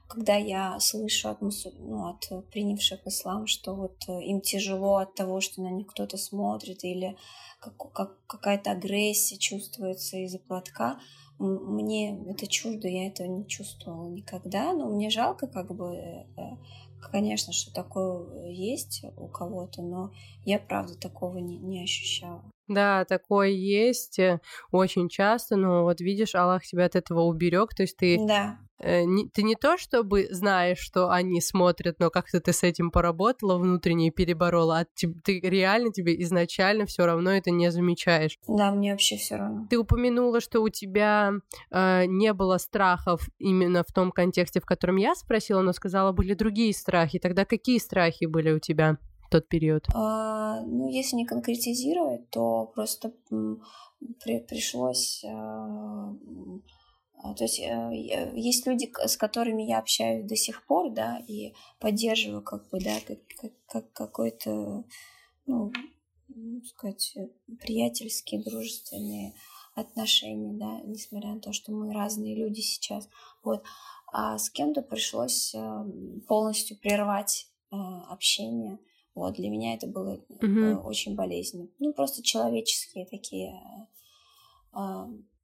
когда я слышу от, мусу- ну, от э, принявших ислам, что вот э, им тяжело от того, что на них кто-то смотрит, или как- как- какая-то агрессия чувствуется из-за платка, мне это чуждо, я этого не чувствовала никогда, но мне жалко как бы э, э, Конечно, что такое есть у кого-то, но я правда такого не, не ощущала. Да, такое есть э, очень часто, но вот видишь, Аллах тебя от этого уберег, то есть ты Да, не, ты не то чтобы знаешь, что они смотрят, но как-то ты с этим поработала внутренне и переборола, а ты, ты реально тебе изначально все равно это не замечаешь. Да, мне вообще все равно. Ты упомянула, что у тебя э, не было страхов именно в том контексте, в котором я спросила, но сказала, были другие страхи. Тогда какие страхи были у тебя? тот период? А, ну, если не конкретизировать, то просто при, пришлось а, а, то есть э, есть люди, с которыми я общаюсь до сих пор, да, и поддерживаю как бы, да, как, как, как какой-то, ну, сказать, приятельские, дружественные отношения, да, несмотря на то, что мы разные люди сейчас, вот. А с кем-то пришлось э, полностью прервать э, общение. Вот, для меня это было mm-hmm. очень болезненно. Ну, просто человеческие такие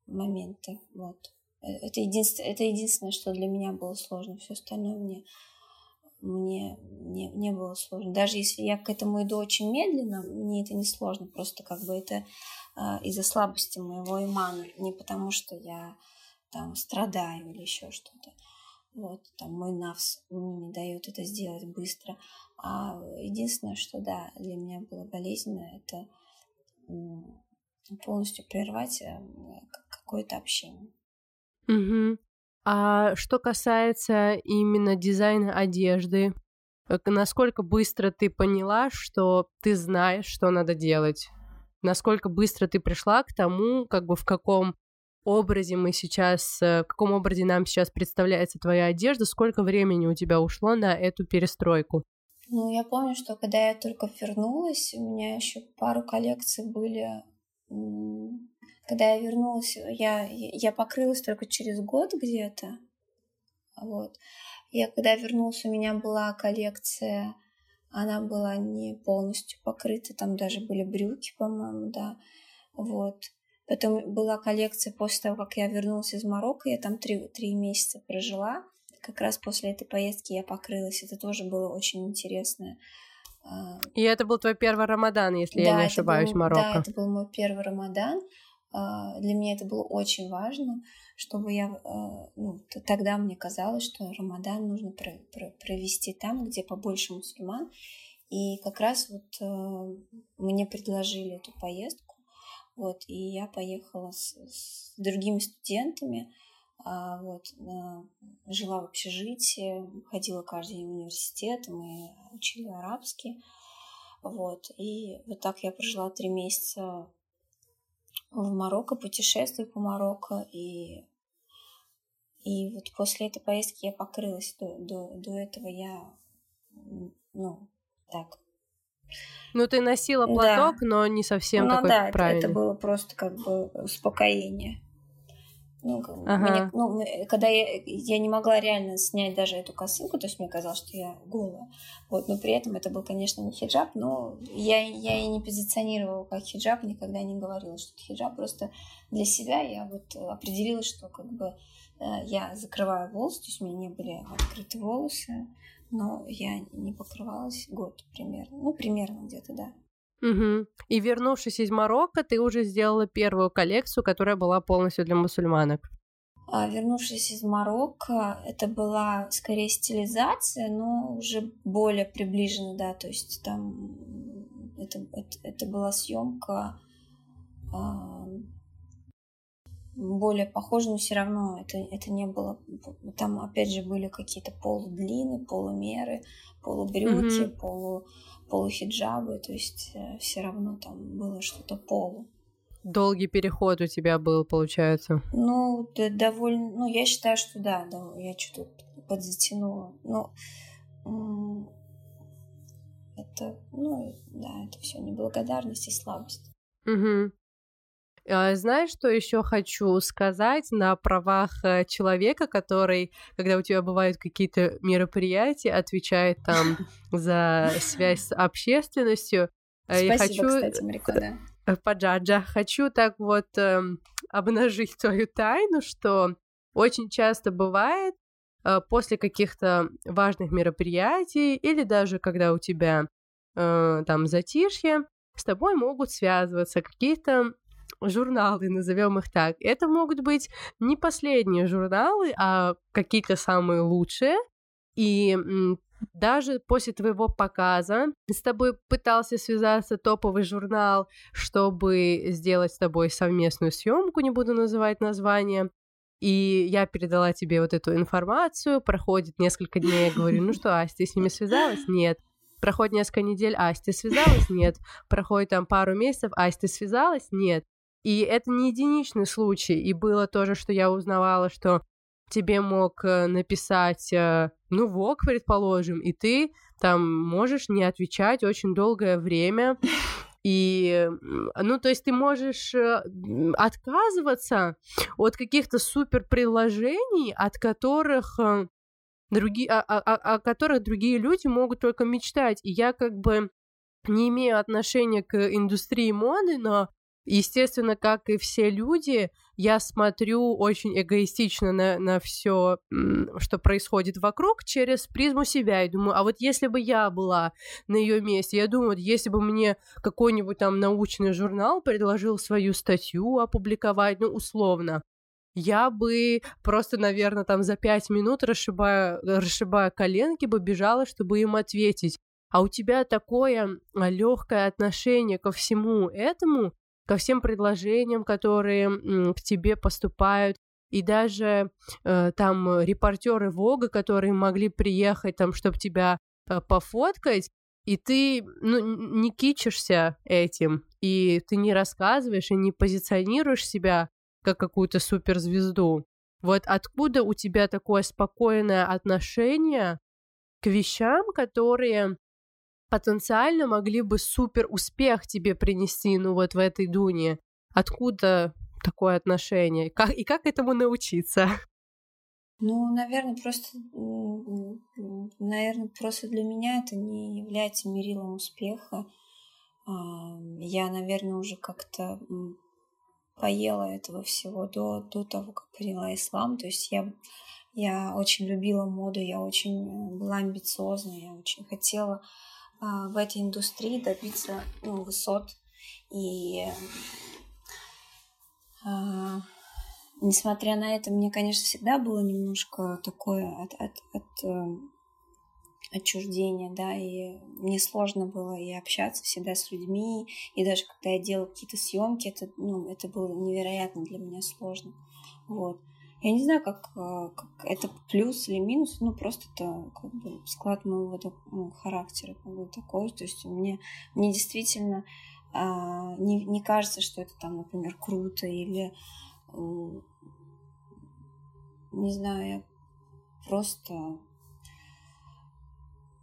моменты, вот. Это единственное, это единственное, что для меня было сложно. Все остальное мне, мне не, не было сложно. Даже если я к этому иду очень медленно, мне это не сложно. Просто как бы это э, из-за слабости моего имана. Не потому, что я там страдаю или еще что-то. Вот, там мой навс не дает это сделать быстро. А единственное, что да, для меня было болезненно, это полностью прервать э, какое-то общение. Угу. А что касается именно дизайна одежды, э, насколько быстро ты поняла, что ты знаешь, что надо делать? Насколько быстро ты пришла к тому, как бы в каком образе мы сейчас, э, в каком образе нам сейчас представляется твоя одежда, сколько времени у тебя ушло на эту перестройку? Ну, я помню, что когда я только вернулась, у меня еще пару коллекций были когда я вернулась, я, я покрылась только через год где-то. Вот. Я когда вернулась, у меня была коллекция, она была не полностью покрыта, там даже были брюки, по-моему, да. Вот. Потом была коллекция после того, как я вернулась из Марокко, я там три, три месяца прожила. Как раз после этой поездки я покрылась. Это тоже было очень интересно. А, И это был твой первый Рамадан, если да, я не ошибаюсь, был, Марокко. Да, это был мой первый Рамадан. А, для меня это было очень важно, чтобы я, а, ну, тогда мне казалось, что Рамадан нужно провести там, где побольше мусульман. И как раз вот а, мне предложили эту поездку, вот, и я поехала с, с другими студентами, вот, жила в общежитии, ходила каждый день в университет, мы учили арабский, вот, и вот так я прожила три месяца в Марокко, путешествую по Марокко, и, и вот после этой поездки я покрылась. До, до, до этого я, ну, так. Ну, ты носила платок, да. но не совсем ну, такой да, правильный. Это, это было просто как бы успокоение. Ну, ага. мне, ну, когда я, я не могла реально снять даже эту косынку, то есть мне казалось, что я голая. Вот, но при этом это был, конечно, не хиджаб, но я, я и не позиционировала как хиджаб, никогда не говорила, что это хиджаб. Просто для себя я вот определила, что как бы э, я закрываю волосы, то есть у меня не были открыты волосы, но я не покрывалась год примерно. Ну, примерно где-то, да. Угу. И вернувшись из Марокко, ты уже сделала первую коллекцию, которая была полностью для мусульманок. А, вернувшись из Марокко, это была скорее стилизация, но уже более приближена, да, то есть там это, это, это была съемка а, более похожа, но все равно это, это не было. Там опять же были какие-то полудлины, полумеры, полубрюки, mm-hmm. полу полухиджабы, то есть э, все равно там было что-то полу. Долгий переход у тебя был, получается? Ну, да, довольно... Ну, я считаю, что да, да я что-то подзатянула. Но это, ну, да, это все неблагодарность и слабость. Угу. А, знаешь, что еще хочу сказать на правах э, человека, который, когда у тебя бывают какие-то мероприятия, отвечает там [LAUGHS] за связь с общественностью. Э, Спасибо, хочу... кстати, Марико, да. Э, Паджаджа, хочу так вот э, обнажить твою тайну, что очень часто бывает э, после каких-то важных мероприятий или даже когда у тебя э, там затишье, с тобой могут связываться какие-то журналы, назовем их так. Это могут быть не последние журналы, а какие-то самые лучшие. И даже после твоего показа с тобой пытался связаться топовый журнал, чтобы сделать с тобой совместную съемку, не буду называть название. И я передала тебе вот эту информацию, проходит несколько дней, я говорю, ну что, ты с ними связалась? Нет. Проходит несколько недель, ты связалась? Нет. Проходит там пару месяцев, ты связалась? Нет. И это не единичный случай. И было тоже, что я узнавала, что тебе мог э, написать, э, ну, ВОК, предположим, и ты там можешь не отвечать очень долгое время. И, ну, то есть ты можешь э, отказываться от каких-то супер приложений, от которых другие, о, о, о которых другие люди могут только мечтать. И я как бы не имею отношения к индустрии моды, но Естественно, как и все люди, я смотрю очень эгоистично на, на все, что происходит вокруг, через призму себя. И думаю, а вот если бы я была на ее месте, я думаю, вот если бы мне какой-нибудь там научный журнал предложил свою статью опубликовать, ну, условно, я бы просто, наверное, там за пять минут, расшибая, расшибая коленки, бы бежала, чтобы им ответить. А у тебя такое легкое отношение ко всему этому, ко всем предложениям, которые к тебе поступают, и даже э, там репортеры Вога, которые могли приехать там, чтобы тебя э, пофоткать, и ты ну, не кичишься этим, и ты не рассказываешь и не позиционируешь себя как какую-то суперзвезду. Вот откуда у тебя такое спокойное отношение к вещам, которые потенциально могли бы супер успех тебе принести, ну вот в этой дуне. Откуда такое отношение? Как, и как этому научиться? Ну, наверное, просто, наверное, просто для меня это не является мерилом успеха. А, я, наверное, уже как-то поела этого всего до, до того, как приняла ислам. То есть я, я очень любила моду, я очень э, была амбициозна, я очень хотела в этой индустрии добиться ну, высот. И а, несмотря на это, мне, конечно, всегда было немножко такое от, от, от э, отчуждения, да, и мне сложно было и общаться всегда с людьми, и даже когда я делала какие-то съемки, это, ну, это было невероятно для меня сложно, вот. Я не знаю, как, э, как это плюс или минус, ну просто это как бы склад моего ну, характера как бы, такой. То есть мне, мне действительно а, не, не кажется, что это там, например, круто или не знаю, просто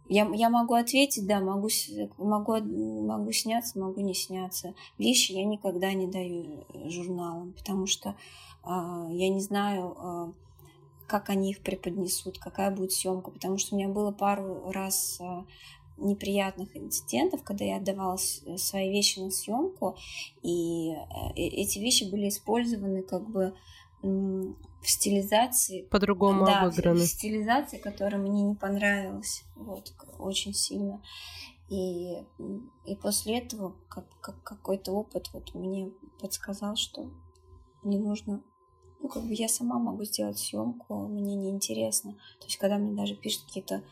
я, я могу ответить, да, могу, могу, могу сняться, могу не сняться. Вещи я никогда не даю э, журналам, потому что а, я не знаю, а, как они их преподнесут, какая будет съемка, потому что у меня было пару раз а, неприятных инцидентов, когда я отдавала свои вещи на съемку, и э, эти вещи были использованы как бы в стилизации. По-другому да, обыграны. В стилизации, которая мне не понравилась вот, очень сильно. И, и после этого как, как какой-то опыт вот мне подсказал, что не нужно ну, как бы я сама могу сделать съемку, мне неинтересно. То есть, когда мне даже пишут какие-то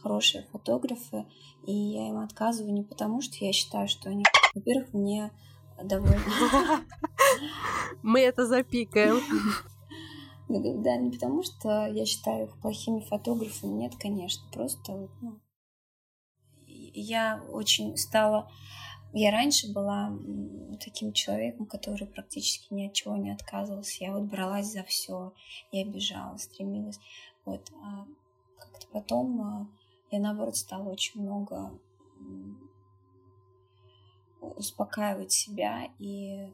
хорошие фотографы, и я им отказываю не потому, что я считаю, что они, во-первых, мне довольно... Мы это запикаем. Да, не потому, что я считаю их плохими фотографами, нет, конечно, просто ну, я очень стала я раньше была таким человеком, который практически ни от чего не отказывался. Я вот бралась за все, я бежала, стремилась. Вот. А как-то потом а, я, наоборот, стала очень много успокаивать себя и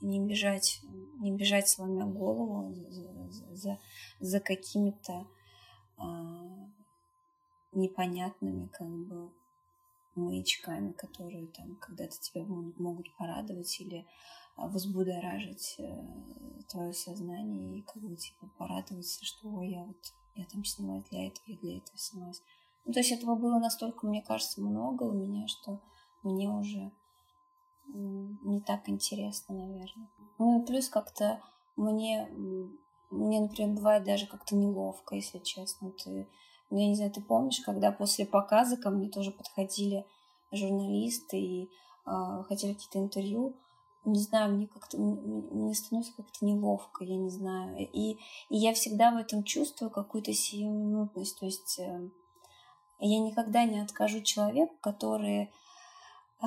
не бежать, не бежать сломя голову за, за, за какими-то а, непонятными как бы маячками, которые там когда-то тебя могут порадовать или а, возбудоражить э, твое сознание и как бы типа порадоваться, что ой, я вот я там снимаюсь для этого, я для этого снимаюсь. Ну, то есть этого было настолько, мне кажется, много у меня, что мне уже не так интересно, наверное. Ну и плюс как-то мне, мне, например, бывает даже как-то неловко, если честно. Ты, я не знаю, ты помнишь, когда после показа ко мне тоже подходили журналисты и э, хотели какие-то интервью, не знаю, мне как-то мне становится как-то неловко, я не знаю. И, и я всегда в этом чувствую какую-то сиюминутность. То есть э, я никогда не откажу человеку, который э,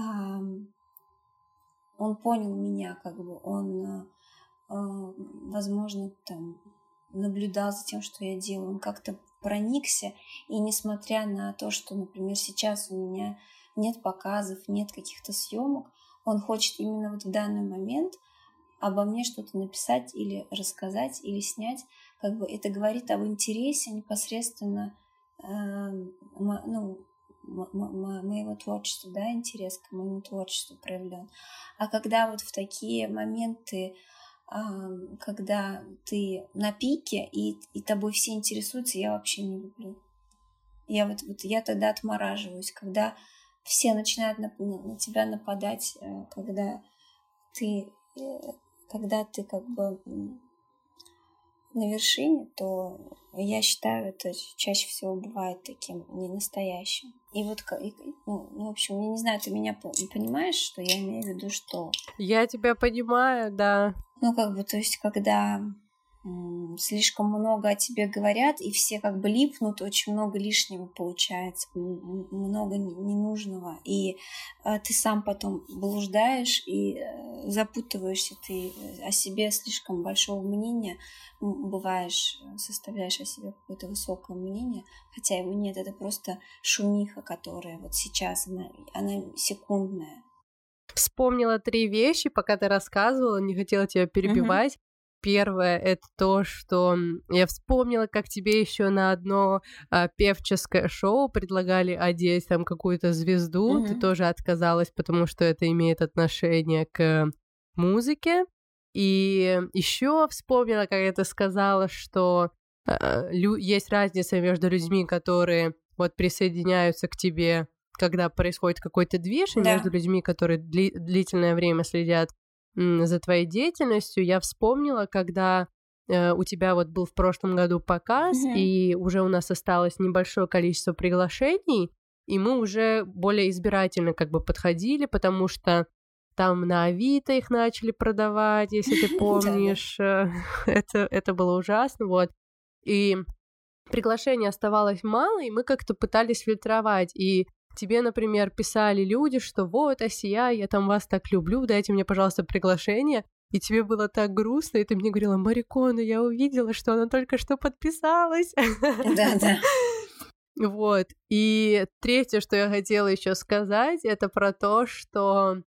он понял меня, как бы он, э, э, возможно, там наблюдал за тем, что я делаю, он как-то проникся, и несмотря на то, что, например, сейчас у меня нет показов, нет каких-то съемок, он хочет именно вот в данный момент обо мне что-то написать или рассказать, или снять, как бы это говорит об интересе непосредственно э, ну, моего творчества, да, интерес к моему творчеству проявлен. А когда вот в такие моменты, когда ты на пике и, и тобой все интересуются, я вообще не люблю. Я вот, вот я тогда отмораживаюсь, когда все начинают на, на тебя нападать, э, когда ты, э, когда ты как бы на вершине, то я считаю, это чаще всего бывает таким не настоящим. И вот, и, ну, в общем, я не знаю, ты меня понимаешь, что я имею в виду, что... Я тебя понимаю, да. Ну, как бы, то есть, когда слишком много о тебе говорят, и все как бы липнут, очень много лишнего получается, много ненужного, и э, ты сам потом блуждаешь и э, запутываешься, ты э, о себе слишком большого мнения бываешь, составляешь о себе какое-то высокое мнение, хотя его нет, это просто шумиха, которая вот сейчас, она, она секундная. Вспомнила три вещи, пока ты рассказывала, не хотела тебя перебивать. Первое это то, что я вспомнила, как тебе еще на одно а, певческое шоу предлагали одеть там какую-то звезду. Mm-hmm. Ты тоже отказалась, потому что это имеет отношение к музыке. И еще вспомнила, как это сказала, что э, лю- есть разница между людьми, которые вот присоединяются к тебе, когда происходит какой-то движ, и да. между людьми, которые дли- длительное время следят за твоей деятельностью, я вспомнила, когда э, у тебя вот был в прошлом году показ, mm-hmm. и уже у нас осталось небольшое количество приглашений, и мы уже более избирательно как бы подходили, потому что там на Авито их начали продавать, если ты [LAUGHS] помнишь. Э, [LAUGHS] это, это было ужасно, вот. И приглашений оставалось мало, и мы как-то пытались фильтровать. И тебе, например, писали люди, что вот, Асия, я там вас так люблю, дайте мне, пожалуйста, приглашение. И тебе было так грустно, и ты мне говорила, Марикона, я увидела, что она только что подписалась. Да, да. [LAUGHS] Вот. И третье, что я хотела еще сказать, это про то, что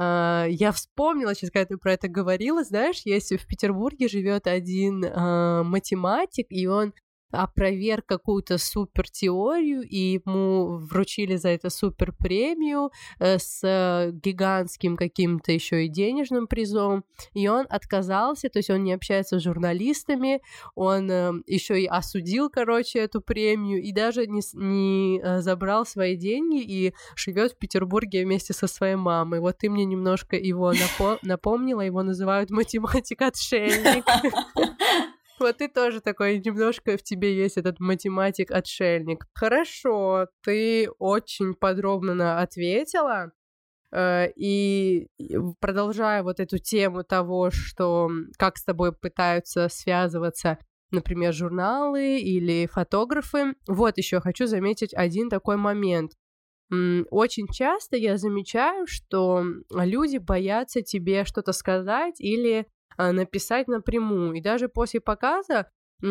Uh, я вспомнила сейчас, когда ты про это говорила, знаешь, если в Петербурге живет один uh, математик, и он опроверг какую-то супер теорию, и ему вручили за это супер премию э, с гигантским каким-то еще и денежным призом, и он отказался, то есть он не общается с журналистами, он э, еще и осудил, короче, эту премию, и даже не, не э, забрал свои деньги и живет в Петербурге вместе со своей мамой. Вот ты мне немножко его напо- напомнила, его называют математик-отшельник. [LAUGHS] Вот ты тоже такой, немножко в тебе есть этот математик-отшельник. Хорошо, ты очень подробно ответила. Э, и продолжая вот эту тему того, что как с тобой пытаются связываться, например, журналы или фотографы, вот еще хочу заметить один такой момент. Очень часто я замечаю, что люди боятся тебе что-то сказать или написать напрямую. И даже после показа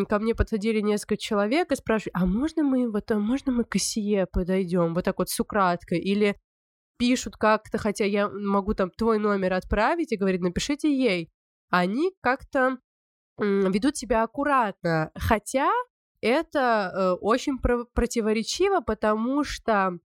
ко мне подходили несколько человек и спрашивали, а можно мы вот, а можно мы к Осие подойдем, вот так вот с украдкой, или пишут как-то, хотя я могу там твой номер отправить и говорит, напишите ей. Они как-то ведут себя аккуратно, хотя это э, очень про- противоречиво, потому что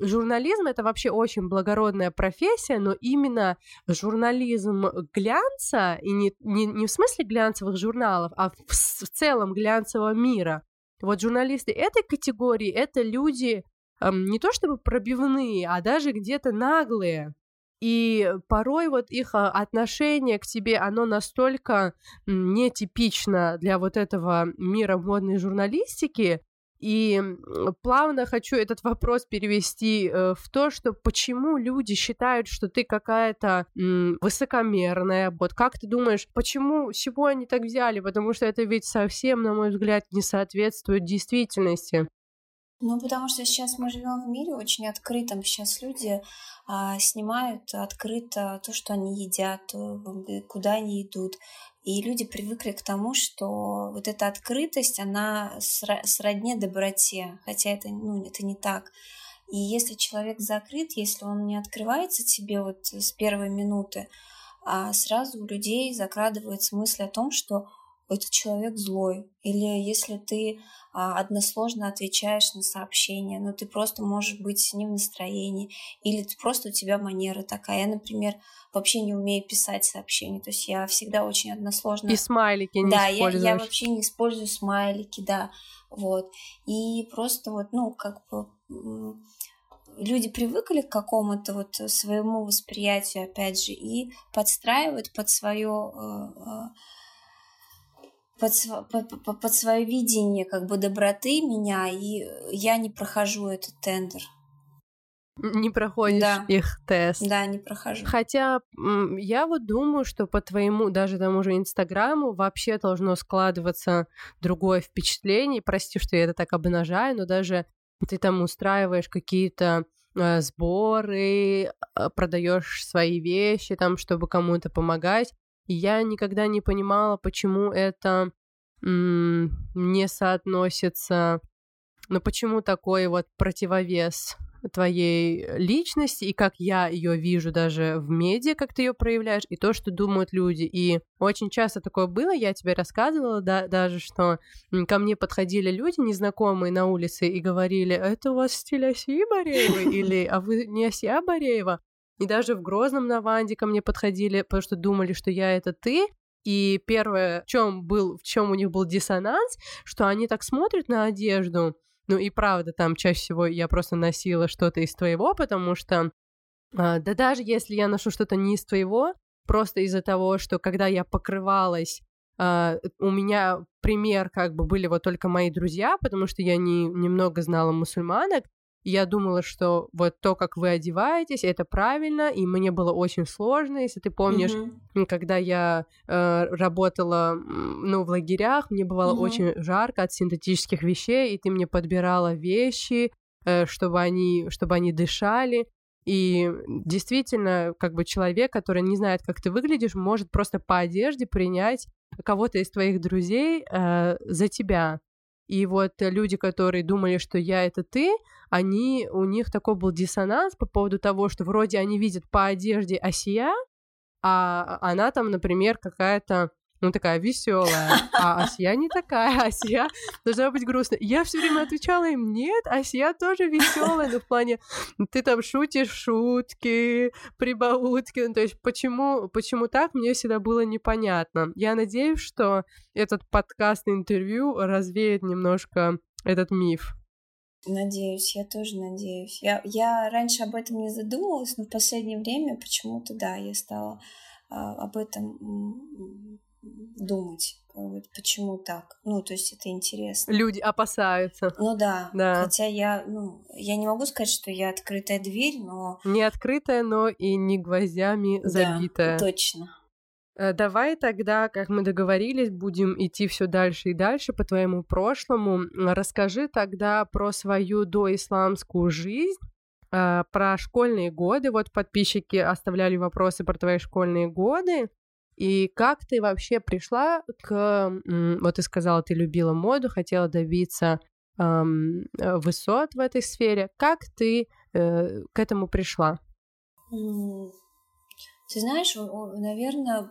журнализм это вообще очень благородная профессия, но именно журнализм глянца, и не, не, не в смысле глянцевых журналов, а в, в целом глянцевого мира. Вот журналисты этой категории это люди эм, не то чтобы пробивные, а даже где-то наглые. И порой вот их а, отношение к тебе, оно настолько нетипично для вот этого мира модной журналистики, и плавно хочу этот вопрос перевести э, в то, что почему люди считают, что ты какая-то высокомерная. Вот как ты думаешь, почему, чего они так взяли? Потому что это ведь совсем, на мой взгляд, не соответствует действительности. Ну, потому что сейчас мы живем в мире очень открытом. Сейчас люди а, снимают открыто то, что они едят, э, куда они идут. И люди привыкли к тому, что вот эта открытость, она сродне доброте, хотя это, ну, это не так. И если человек закрыт, если он не открывается тебе вот с первой минуты, а сразу у людей закрадывается мысль о том, что этот человек злой. Или если ты а, односложно отвечаешь на сообщения, но ты просто можешь быть не в настроении, или ты просто у тебя манера такая. Я, например, вообще не умею писать сообщения, то есть я всегда очень односложно... И смайлики не. Да, я, я вообще не использую смайлики, да, вот. И просто вот, ну, как бы люди привыкли к какому-то вот своему восприятию, опять же, и подстраивают под свое э, э, под, под, под свое видение как бы доброты меня, и я не прохожу этот тендер. Не проходишь да. их тест. Да, не прохожу. Хотя я вот думаю, что по твоему, даже тому же Инстаграму, вообще должно складываться другое впечатление. Прости, что я это так обнажаю, но даже ты там устраиваешь какие-то э, сборы, э, продаешь свои вещи там, чтобы кому-то помогать. И я никогда не понимала, почему это не соотносится, ну почему такой вот противовес твоей личности и как я ее вижу даже в медиа, как ты ее проявляешь, и то, что думают люди. И очень часто такое было, я тебе рассказывала, да, даже, что ко мне подходили люди незнакомые на улице и говорили, это у вас стиль Асии Бореевой? [LAUGHS] Или, а вы не Асия Бореева? И даже в Грозном на Ванде ко мне подходили, потому что думали, что я это ты. И первое, в чем был, в чем у них был диссонанс, что они так смотрят на одежду. Ну и правда, там чаще всего я просто носила что-то из твоего, потому что а, да даже если я ношу что-то не из твоего, просто из-за того, что когда я покрывалась, а, у меня пример как бы были вот только мои друзья, потому что я не, немного знала мусульманок, я думала, что вот то, как вы одеваетесь, это правильно, и мне было очень сложно, если ты помнишь, mm-hmm. когда я э, работала, ну, в лагерях, мне бывало mm-hmm. очень жарко от синтетических вещей, и ты мне подбирала вещи, э, чтобы они, чтобы они дышали. И действительно, как бы человек, который не знает, как ты выглядишь, может просто по одежде принять кого-то из твоих друзей э, за тебя. И вот люди, которые думали, что я это ты, они, у них такой был диссонанс по поводу того, что вроде они видят по одежде Асия, а она там, например, какая-то ну, такая веселая. А Асия не такая, Асия должна быть грустная. Я все время отвечала им, нет, Асия тоже веселая, но в плане, ты там шутишь шутки, прибаутки, ну, то есть почему, почему так, мне всегда было непонятно. Я надеюсь, что этот подкаст интервью развеет немножко этот миф. Надеюсь, я тоже надеюсь. Я, я раньше об этом не задумывалась, но в последнее время почему-то, да, я стала э, об этом думать, вот, почему так. Ну, то есть это интересно. Люди опасаются. Ну да. да. Хотя я, ну, я не могу сказать, что я открытая дверь, но... Не открытая, но и не гвоздями забитая. Да, точно. Э, давай тогда, как мы договорились, будем идти все дальше и дальше по твоему прошлому. Расскажи тогда про свою доисламскую жизнь, э, про школьные годы. Вот подписчики оставляли вопросы про твои школьные годы. И как ты вообще пришла к... Вот ты сказала, ты любила моду, хотела добиться эм, высот в этой сфере. Как ты э, к этому пришла? Ты знаешь, наверное,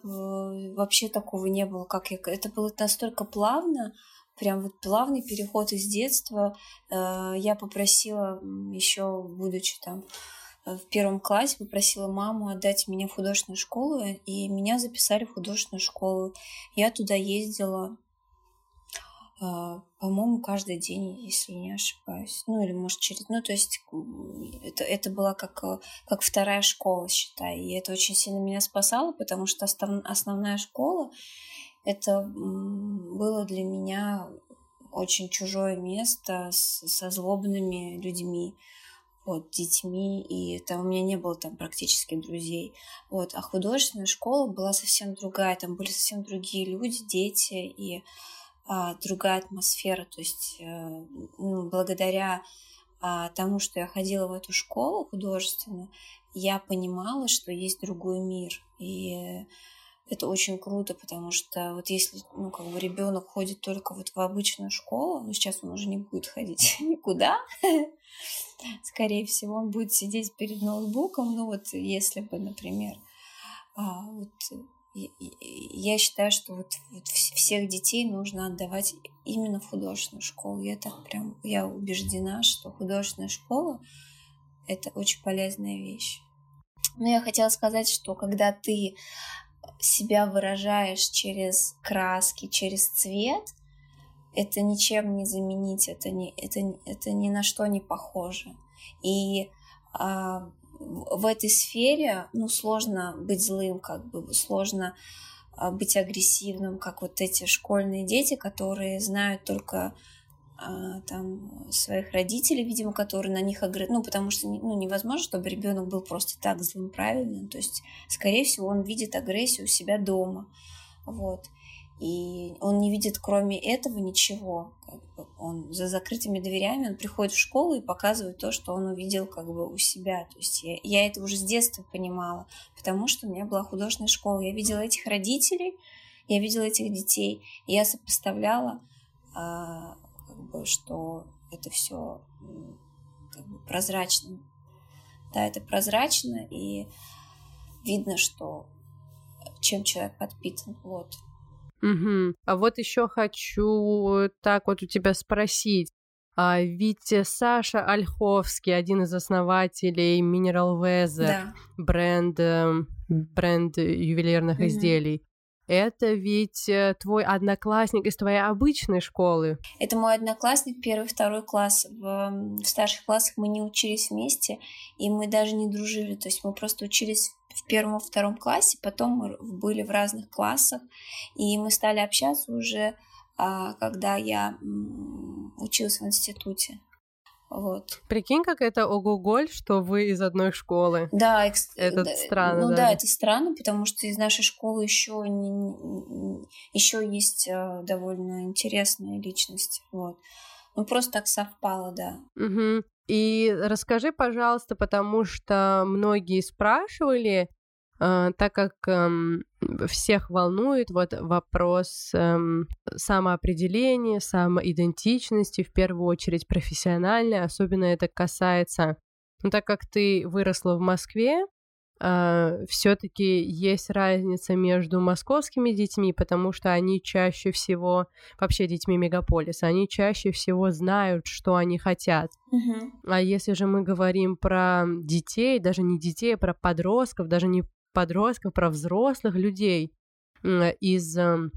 вообще такого не было, как я... Это было настолько плавно, прям вот плавный переход из детства. Э, я попросила еще, будучи там в первом классе попросила маму отдать меня в художественную школу, и меня записали в художественную школу. Я туда ездила а, по-моему, каждый день, если не ошибаюсь. Ну, или, может, через... Ну, то есть это, это была как, э, как вторая школа, считай. И это очень сильно меня спасало, потому что остав... основная школа это было для меня очень чужое место с, со злобными людьми, вот, детьми, и там у меня не было там практически друзей. Вот, а художественная школа была совсем другая, там были совсем другие люди, дети, и а, другая атмосфера. То есть а, ну, благодаря а, тому, что я ходила в эту школу художественную, я понимала, что есть другой мир. И это очень круто, потому что вот если, ну, как бы ребенок ходит только вот в обычную школу, ну, сейчас он уже не будет ходить [LAUGHS] никуда, скорее всего, он будет сидеть перед ноутбуком, ну, вот если бы, например, а, вот я считаю, что вот, вот всех детей нужно отдавать именно в художественную школу. Я так прям, я убеждена, что художественная школа — это очень полезная вещь. Но я хотела сказать, что когда ты себя выражаешь через краски, через цвет, это ничем не заменить, это, не, это, это ни на что не похоже. И а, в этой сфере, ну, сложно быть злым, как бы, сложно а, быть агрессивным, как вот эти школьные дети, которые знают только там своих родителей, видимо, которые на них агрессивны, ну, потому что ну, невозможно, чтобы ребенок был просто так злым, правильно, то есть, скорее всего, он видит агрессию у себя дома, вот, и он не видит кроме этого ничего. Он за закрытыми дверями, он приходит в школу и показывает то, что он увидел как бы у себя. То есть я, я это уже с детства понимала, потому что у меня была художественная школа. Я видела этих родителей, я видела этих детей, и я сопоставляла, а, бы, что это все как бы прозрачно. Да, это прозрачно, и видно, что чем человек подпитан. Вот. Угу. А вот еще хочу так вот у тебя спросить. А ведь Саша Ольховский, один из основателей Mineral Weather, да. бренд, эм, бренд ювелирных угу. изделий, это ведь э, твой одноклассник из твоей обычной школы. Это мой одноклассник, первый, второй класс. В, в старших классах мы не учились вместе, и мы даже не дружили. То есть мы просто учились в первом втором классе, потом мы были в разных классах, и мы стали общаться уже, а, когда я училась в институте. Вот. Прикинь, как это ого-голь, что вы из одной школы. Да, экс... это да, странно. Ну да. да, это странно, потому что из нашей школы еще не... еще есть э, довольно интересная личность. Вот. Ну просто так совпало, да. Угу. И расскажи, пожалуйста, потому что многие спрашивали, э, так как э, всех волнует вот вопрос э, самоопределения, самоидентичности, в первую очередь профессиональной, особенно это касается, ну, так как ты выросла в Москве, Uh, все-таки есть разница между московскими детьми, потому что они чаще всего, вообще детьми мегаполиса, они чаще всего знают, что они хотят. Uh-huh. А если же мы говорим про детей, даже не детей, а про подростков, даже не подростков, про взрослых людей из эм,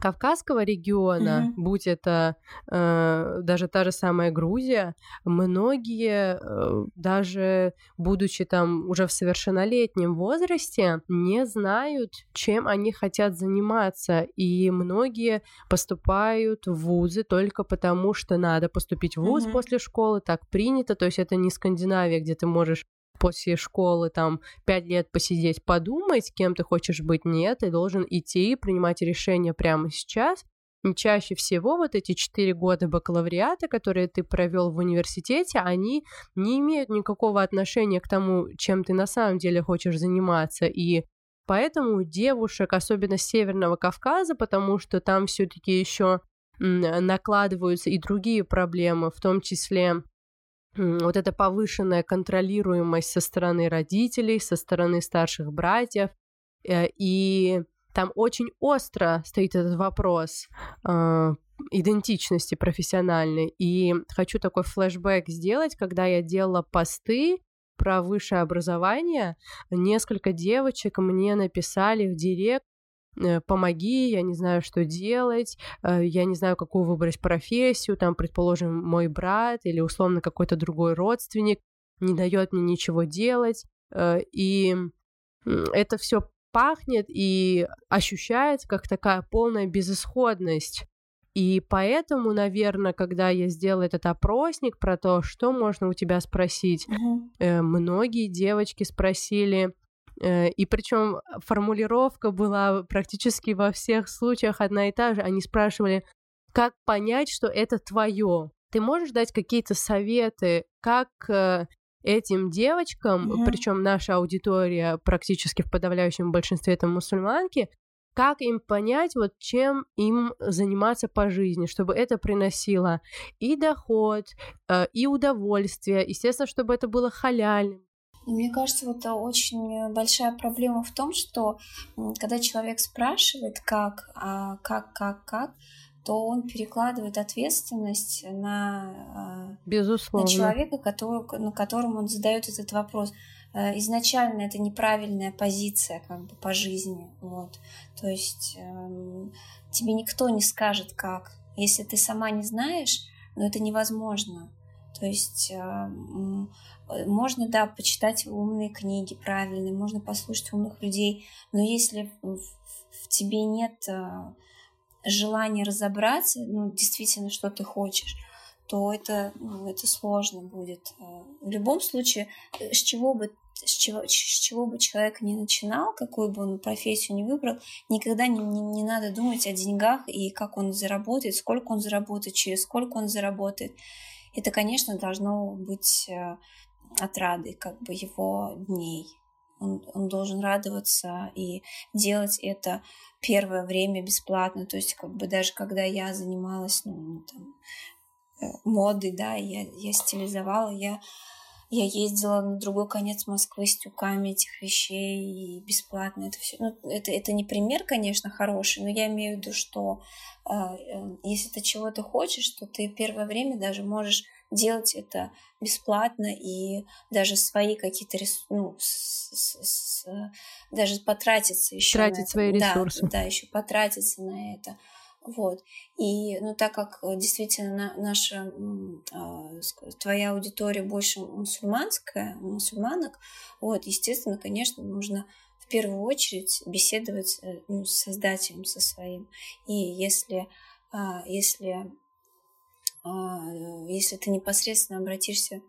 Кавказского региона, mm-hmm. будь это э, даже та же самая Грузия, многие, э, даже будучи там уже в совершеннолетнем возрасте, не знают, чем они хотят заниматься, и многие поступают в вузы только потому, что надо поступить в вуз mm-hmm. после школы, так принято, то есть это не Скандинавия, где ты можешь после школы там пять лет посидеть, подумать, кем ты хочешь быть, нет, ты должен идти и принимать решение прямо сейчас. И чаще всего вот эти четыре года бакалавриата, которые ты провел в университете, они не имеют никакого отношения к тому, чем ты на самом деле хочешь заниматься. И поэтому девушек, особенно Северного Кавказа, потому что там все-таки еще накладываются и другие проблемы, в том числе вот эта повышенная контролируемость со стороны родителей, со стороны старших братьев, э, и там очень остро стоит этот вопрос э, идентичности профессиональной. И хочу такой флешбэк сделать, когда я делала посты про высшее образование, несколько девочек мне написали в директ, помоги, я не знаю, что делать, э, я не знаю, какую выбрать профессию, там, предположим, мой брат или условно какой-то другой родственник не дает мне ничего делать, э, и это все пахнет и ощущается как такая полная безысходность. И поэтому, наверное, когда я сделала этот опросник про то, что можно у тебя спросить, э, многие девочки спросили, э, и причем формулировка была практически во всех случаях одна и та же. Они спрашивали, как понять, что это твое. Ты можешь дать какие-то советы, как э, этим девочкам, Мгм. причем наша аудитория практически в подавляющем большинстве это мусульманки, как им понять, вот чем им заниматься по жизни, чтобы это приносило и доход, э, и удовольствие, естественно, чтобы это было халяльным. И Мне кажется, вот очень большая проблема в том, что когда человек спрашивает, как, а как, как, как, то он перекладывает ответственность на, а, на Безусловно. человека, который, на которому он задает этот вопрос. Э, Изначально это неправильная позиция как бы по жизни, вот. То есть эм, тебе никто не скажет как, если ты сама не знаешь, но это невозможно. То есть э, м, э, можно, да, почитать умные книги правильные, можно послушать умных людей, но если в, в тебе нет э, желания разобраться, ну, действительно, что ты хочешь, то это, ну, это сложно будет. Э, В любом случае, э, с чего бы с чего, с чего бы человек ни начинал, какую бы он профессию ни выбрал, никогда не, не, не надо думать о деньгах и как он заработает, сколько он заработает, через сколько он заработает. Это, конечно, должно быть отрадой как бы его дней. Он, он должен радоваться и делать это первое время бесплатно. То есть, как бы даже когда я занималась ну, там, э, модой, да, я, я стилизовала, я, я ездила на другой конец Москвы с тюками этих вещей и бесплатно это все. Ну, это, это не пример, конечно, хороший, но я имею в виду, что э, э, если ты чего-то хочешь, то ты первое время даже можешь делать это бесплатно и даже свои какие-то ресурсы, ну, с, с, с, даже потратиться еще Тратить свои ресурсы. Да, да, еще потратиться на это. Вот. И, ну, так как действительно на, наша, э, твоя аудитория больше мусульманская, мусульманок, вот, естественно, конечно, нужно в первую очередь беседовать ну, с создателем со своим. И если, э, если если ты непосредственно обратишься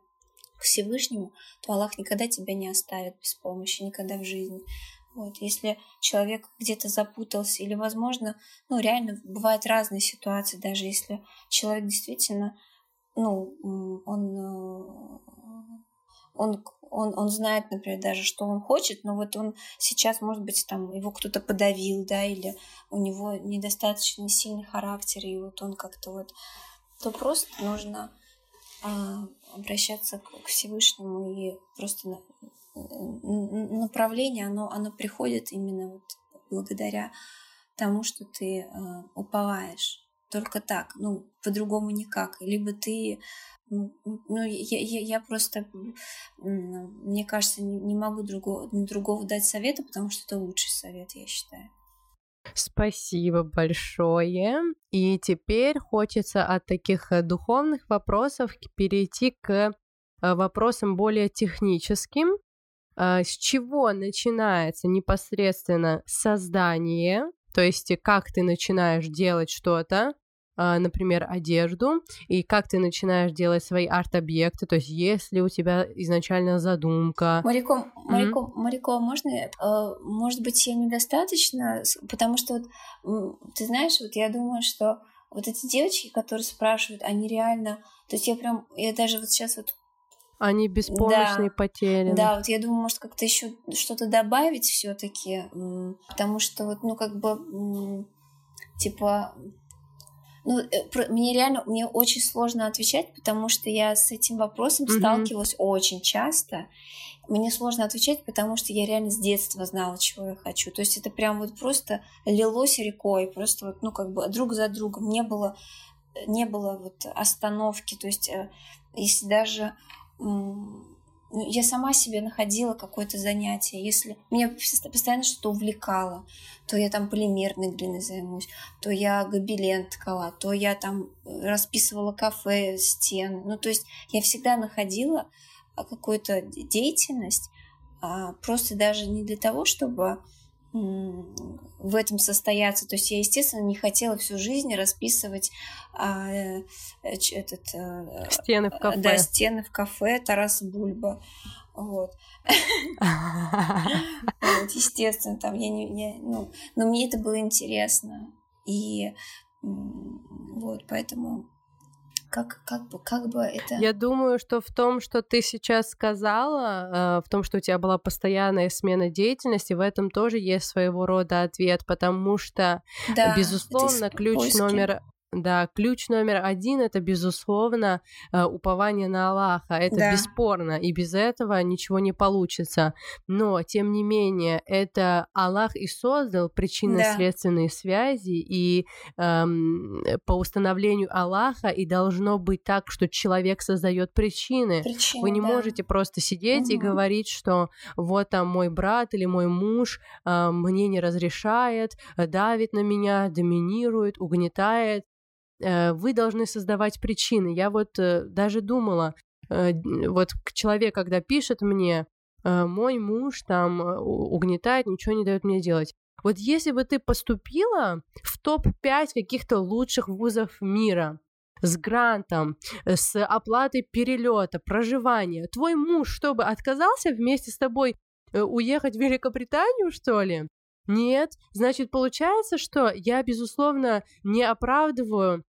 к Всевышнему, то Аллах никогда тебя не оставит без помощи, никогда в жизни. Вот. Если человек где-то запутался, или, возможно, ну, реально бывают разные ситуации, даже если человек действительно, ну, он, он, он, он знает, например, даже, что он хочет, но вот он сейчас, может быть, там его кто-то подавил, да, или у него недостаточно сильный характер, и вот он как-то вот то просто нужно э, обращаться к, Всевышнему и просто на, на, направление, оно, оно приходит именно вот благодаря тому, что ты э, уповаешь. Только так, ну, по-другому никак. Либо ты, ну, ну я, я, я просто, мне кажется, не могу другого, другого дать совета, потому что это лучший совет, я считаю. Спасибо большое. И теперь хочется от таких духовных вопросов перейти к вопросам более техническим. С чего начинается непосредственно создание, то есть как ты начинаешь делать что-то, например, одежду, и как ты начинаешь делать свои арт-объекты, то есть есть ли у тебя изначально задумка. Марико, Марико, mm-hmm. Марико, можно, может быть, я недостаточно, потому что, вот, ты знаешь, вот я думаю, что вот эти девочки, которые спрашивают, они реально, то есть я прям, я даже вот сейчас вот они беспомощные, да, потеряны. Да, вот я думаю, может как-то еще что-то добавить все-таки, потому что вот, ну как бы, типа, ну, мне реально, мне очень сложно отвечать, потому что я с этим вопросом mm-hmm. сталкивалась очень часто. Мне сложно отвечать, потому что я реально с детства знала, чего я хочу. То есть это прям вот просто лилось рекой, просто вот, ну, как бы друг за другом. Не было, не было вот остановки. То есть если даже я сама себе находила какое-то занятие. Если меня постоянно что-то увлекало, то я там полимерной глиной займусь, то я гобелен ткала, то я там расписывала кафе, стены. Ну, то есть я всегда находила а, какую-то деятельность, а, просто даже не для того, чтобы в этом состояться. То есть я, естественно, не хотела всю жизнь расписывать а, э, этот, а, стены в кафе. Да, стены в кафе Тараса Бульба. Вот. [LAUGHS] вот. Естественно, там я не, не, ну, но мне это было интересно. И вот, поэтому как, как, бы, как бы это... Я думаю, что в том, что ты сейчас сказала, э, в том, что у тебя была постоянная смена деятельности, в этом тоже есть своего рода ответ, потому что, да, безусловно, ключ поиски. номер да, ключ номер один это, безусловно, э, упование на Аллаха. Это да. бесспорно, и без этого ничего не получится. Но, тем не менее, это Аллах и создал причинно-следственные да. связи, и эм, по установлению Аллаха и должно быть так, что человек создает причины. причины Вы не да. можете просто сидеть угу. и говорить, что вот там мой брат или мой муж э, мне не разрешает, давит на меня, доминирует, угнетает. Э, вы должны создавать причины. Я вот э, даже думала, э, вот человек, когда пишет мне, мой муж там угнетает, ничего не дает мне делать. Вот если бы ты поступила в топ-5 каких-то лучших вузов мира, с грантом, с оплатой перелета, проживания, твой муж, чтобы отказался вместе с тобой уехать в Великобританию, что ли? Нет, значит, получается, что я, безусловно, не оправдываю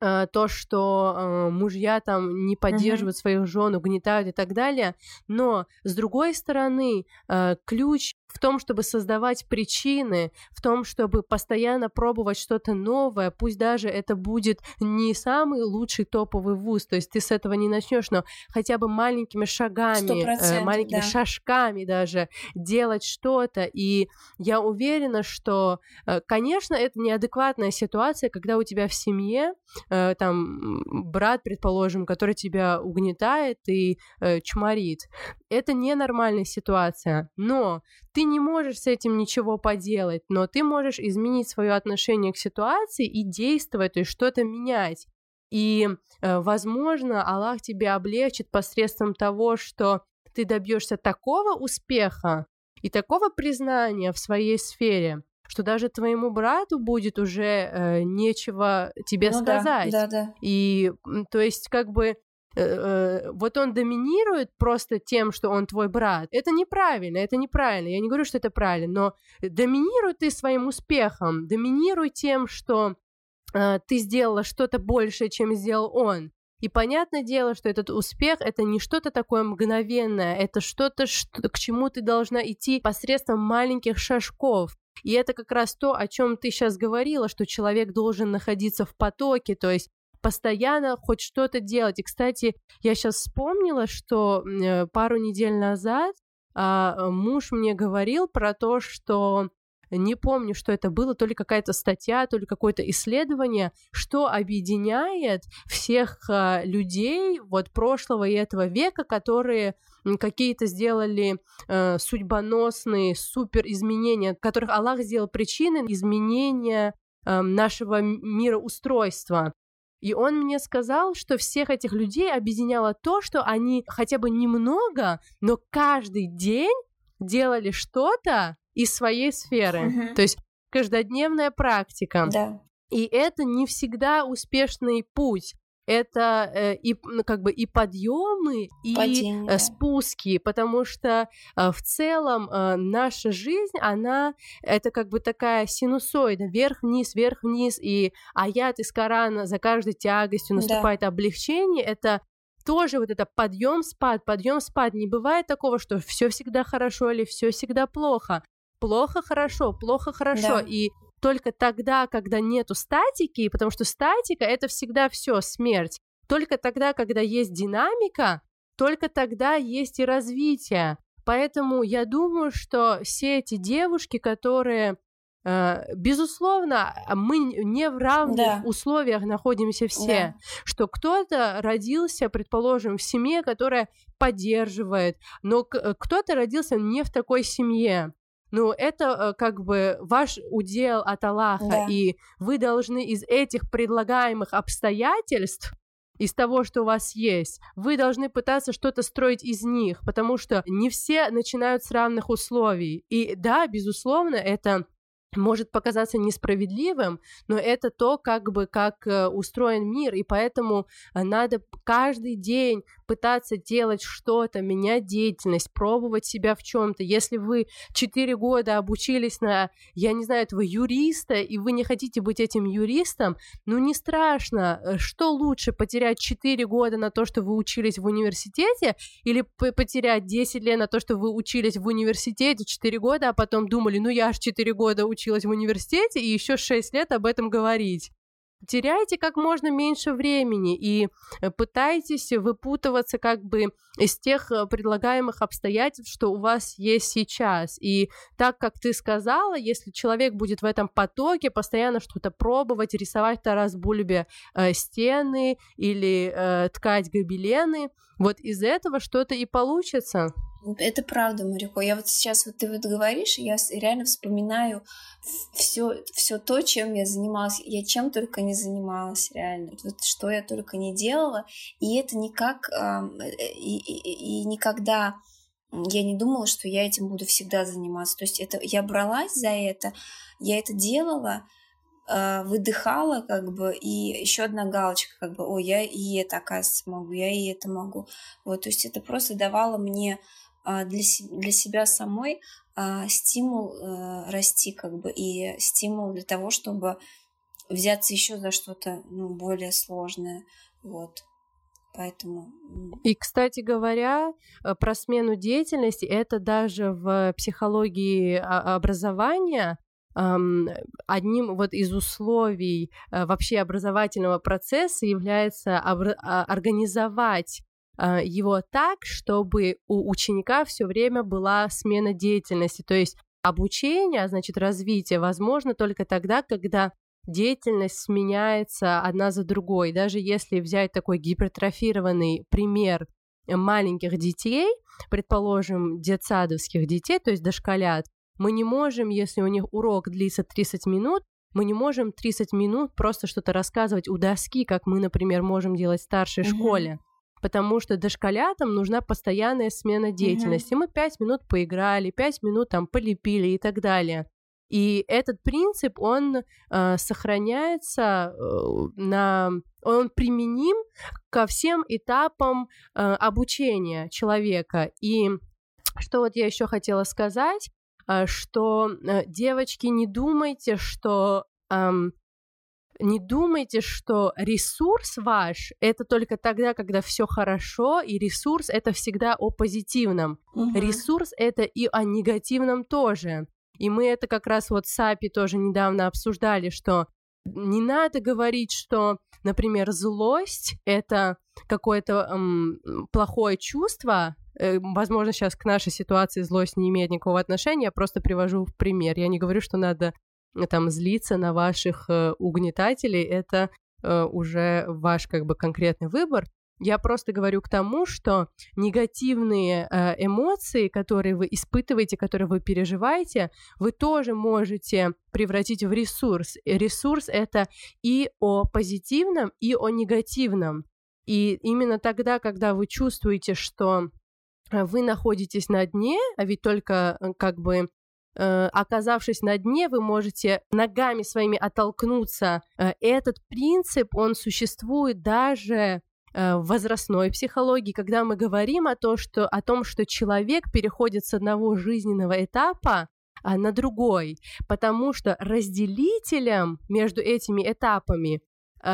э, то, что э, мужья там не поддерживают uh-huh. своих жен, угнетают и так далее. Но с другой стороны, э, ключ в том, чтобы создавать причины, в том, чтобы постоянно пробовать что-то новое, пусть даже это будет не самый лучший топовый вуз, то есть ты с этого не начнешь, но хотя бы маленькими шагами, э, маленькими да. шажками даже делать что-то. И я уверена, что, э, конечно, это неадекватная ситуация, когда у тебя в семье э, там брат, предположим, который тебя угнетает и э, чморит. Это ненормальная ситуация, но ты не можешь с этим ничего поделать, но ты можешь изменить свое отношение к ситуации и действовать, то есть что-то менять. И, э, возможно, Аллах тебе облегчит посредством того, что ты добьешься такого успеха и такого признания в своей сфере, что даже твоему брату будет уже э, нечего тебе ну, сказать. Да, да, да. И то есть как бы вот он доминирует просто тем, что он твой брат, это неправильно, это неправильно. Я не говорю, что это правильно, но доминируй ты своим успехом, доминируй тем, что э, ты сделала что-то большее, чем сделал он. И понятное дело, что этот успех это не что-то такое мгновенное, это что-то, что, к чему ты должна идти посредством маленьких шажков. И это как раз то, о чем ты сейчас говорила, что человек должен находиться в потоке, то есть постоянно хоть что-то делать. И, кстати, я сейчас вспомнила, что э, пару недель назад а, муж мне говорил про то, что не помню, что это было, то ли какая-то статья, то ли какое-то исследование, что объединяет всех а, людей вот прошлого и этого века, которые какие-то сделали э, судьбоносные супер изменения, которых Аллах сделал причиной изменения э, нашего мироустройства. И он мне сказал, что всех этих людей объединяло то, что они хотя бы немного, но каждый день делали что-то из своей сферы. Uh-huh. То есть каждодневная практика. Да. И это не всегда успешный путь это э, и ну, как бы и подъемы, и э, спуски, потому что э, в целом э, наша жизнь, она это как бы такая синусоида, вверх-вниз, вверх-вниз, и аят из Корана за каждой тягостью наступает да. облегчение, это тоже вот это подъем, спад, подъем, спад. Не бывает такого, что все всегда хорошо или все всегда плохо. Плохо, хорошо, плохо, хорошо. Да. И только тогда, когда нету статики, потому что статика это всегда все смерть. Только тогда, когда есть динамика, только тогда есть и развитие. Поэтому я думаю, что все эти девушки, которые э, безусловно, мы не в равных да. условиях находимся все, да. что кто-то родился, предположим, в семье, которая поддерживает, но кто-то родился не в такой семье. Ну, это как бы ваш удел от Аллаха, да. и вы должны из этих предлагаемых обстоятельств из того, что у вас есть. Вы должны пытаться что-то строить из них, потому что не все начинают с равных условий. И да, безусловно, это может показаться несправедливым, но это то, как бы, как э, устроен мир, и поэтому э, надо каждый день пытаться делать что-то, менять деятельность, пробовать себя в чем-то. Если вы 4 года обучились на, я не знаю, этого юриста, и вы не хотите быть этим юристом, ну не страшно. Э, что лучше, потерять 4 года на то, что вы учились в университете, или потерять 10 лет на то, что вы учились в университете 4 года, а потом думали, ну я аж 4 года училась в университете и еще 6 лет об этом говорить. Теряйте как можно меньше времени и э, пытайтесь выпутываться как бы из тех э, предлагаемых обстоятельств, что у вас есть сейчас. И так, как ты сказала, если человек будет в этом потоке постоянно что-то пробовать, рисовать Тарас Бульбе э, стены или э, ткать гобелены, вот из этого что-то и получится. Это правда, Марико. Я вот сейчас вот ты вот говоришь, я реально вспоминаю все, все то, чем я занималась. Я чем только не занималась, реально. Вот что я только не делала. И это никак э, и, и, и никогда я не думала, что я этим буду всегда заниматься. То есть это я бралась за это, я это делала, э, выдыхала, как бы, и еще одна галочка, как бы, о, я и это, оказывается, могу, я и это могу. Вот, то есть это просто давало мне а, для, для себя самой а, стимул э, расти, как бы, и стимул для того, чтобы взяться еще за что-то ну, более сложное. Вот. Поэтому... И, кстати говоря, э, про смену деятельности, это даже в психологии а, образования одним вот из условий э, вообще образовательного процесса является организовать а, его так, чтобы у ученика все время была смена деятельности. То есть обучение, а значит развитие, возможно только тогда, когда деятельность сменяется одна за другой. Даже если взять такой гипертрофированный пример маленьких детей, предположим, детсадовских детей, то есть дошколят, мы не можем, если у них урок длится 30 минут, мы не можем 30 минут просто что-то рассказывать у доски, как мы, например, можем делать в старшей mm-hmm. школе потому что дошколятам нужна постоянная смена деятельности. Mm-hmm. Мы пять минут поиграли, пять минут там полепили и так далее. И этот принцип, он э, сохраняется э, на... Он применим ко всем этапам э, обучения человека. И что вот я еще хотела сказать, э, что э, девочки, не думайте, что э, не думайте, что ресурс ваш это только тогда, когда все хорошо, и ресурс это всегда о позитивном. Угу. Ресурс это и о негативном тоже. И мы это как раз вот с Апи тоже недавно обсуждали, что не надо говорить, что, например, злость это какое-то эм, плохое чувство. Э, возможно, сейчас к нашей ситуации злость не имеет никакого отношения, я просто привожу в пример. Я не говорю, что надо там злиться на ваших э, угнетателей, это э, уже ваш как бы конкретный выбор. Я просто говорю к тому, что негативные э, эмоции, которые вы испытываете, которые вы переживаете, вы тоже можете превратить в ресурс. Ресурс это и о позитивном, и о негативном. И именно тогда, когда вы чувствуете, что вы находитесь на дне, а ведь только как бы оказавшись на дне, вы можете ногами своими оттолкнуться. Э, этот принцип, он существует даже э, в возрастной психологии, когда мы говорим о, том, что, о том, что человек переходит с одного жизненного этапа а, на другой, потому что разделителем между этими этапами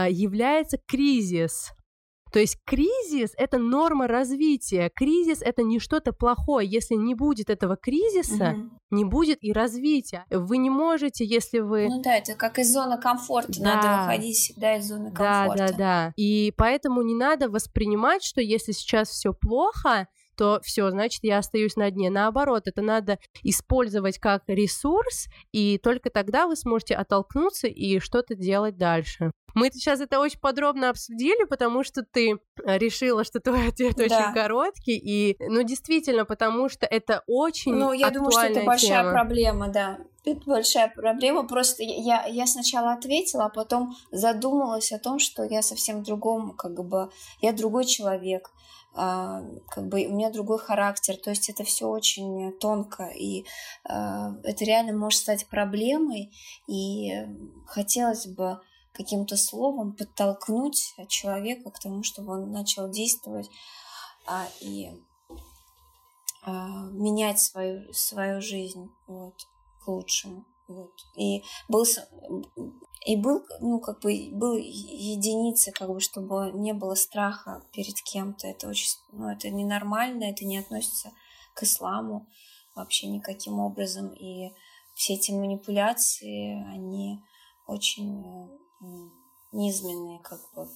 является кризис, то есть кризис — это норма развития. Кризис — это не что-то плохое. Если не будет этого кризиса, угу. не будет и развития. Вы не можете, если вы... Ну да, это как из зоны комфорта. Да. Надо выходить всегда из зоны комфорта. Да, да, да. И поэтому не надо воспринимать, что если сейчас все плохо, то все, значит, я остаюсь на дне. Наоборот, это надо использовать как ресурс, и только тогда вы сможете оттолкнуться и что-то делать дальше. Мы сейчас это очень подробно обсудили, потому что ты э, решила, что твой ответ да. очень короткий, и, ну, действительно, потому что это очень Ну, я думаю, что это большая тема. проблема, да. Это большая проблема, просто я, я сначала ответила, а потом задумалась о том, что я совсем другом, как бы, я другой человек, как бы у меня другой характер, то есть это все очень тонко, и а, это реально может стать проблемой, и хотелось бы каким-то словом подтолкнуть человека к тому, чтобы он начал действовать а, и а, менять свою, свою жизнь вот, к лучшему. Вот. И был, и был, ну, как бы, был единицы, как бы, чтобы не было страха перед кем-то. Это очень, ну, это ненормально, это не относится к исламу вообще никаким образом. И все эти манипуляции, они очень э, низменные, как бы.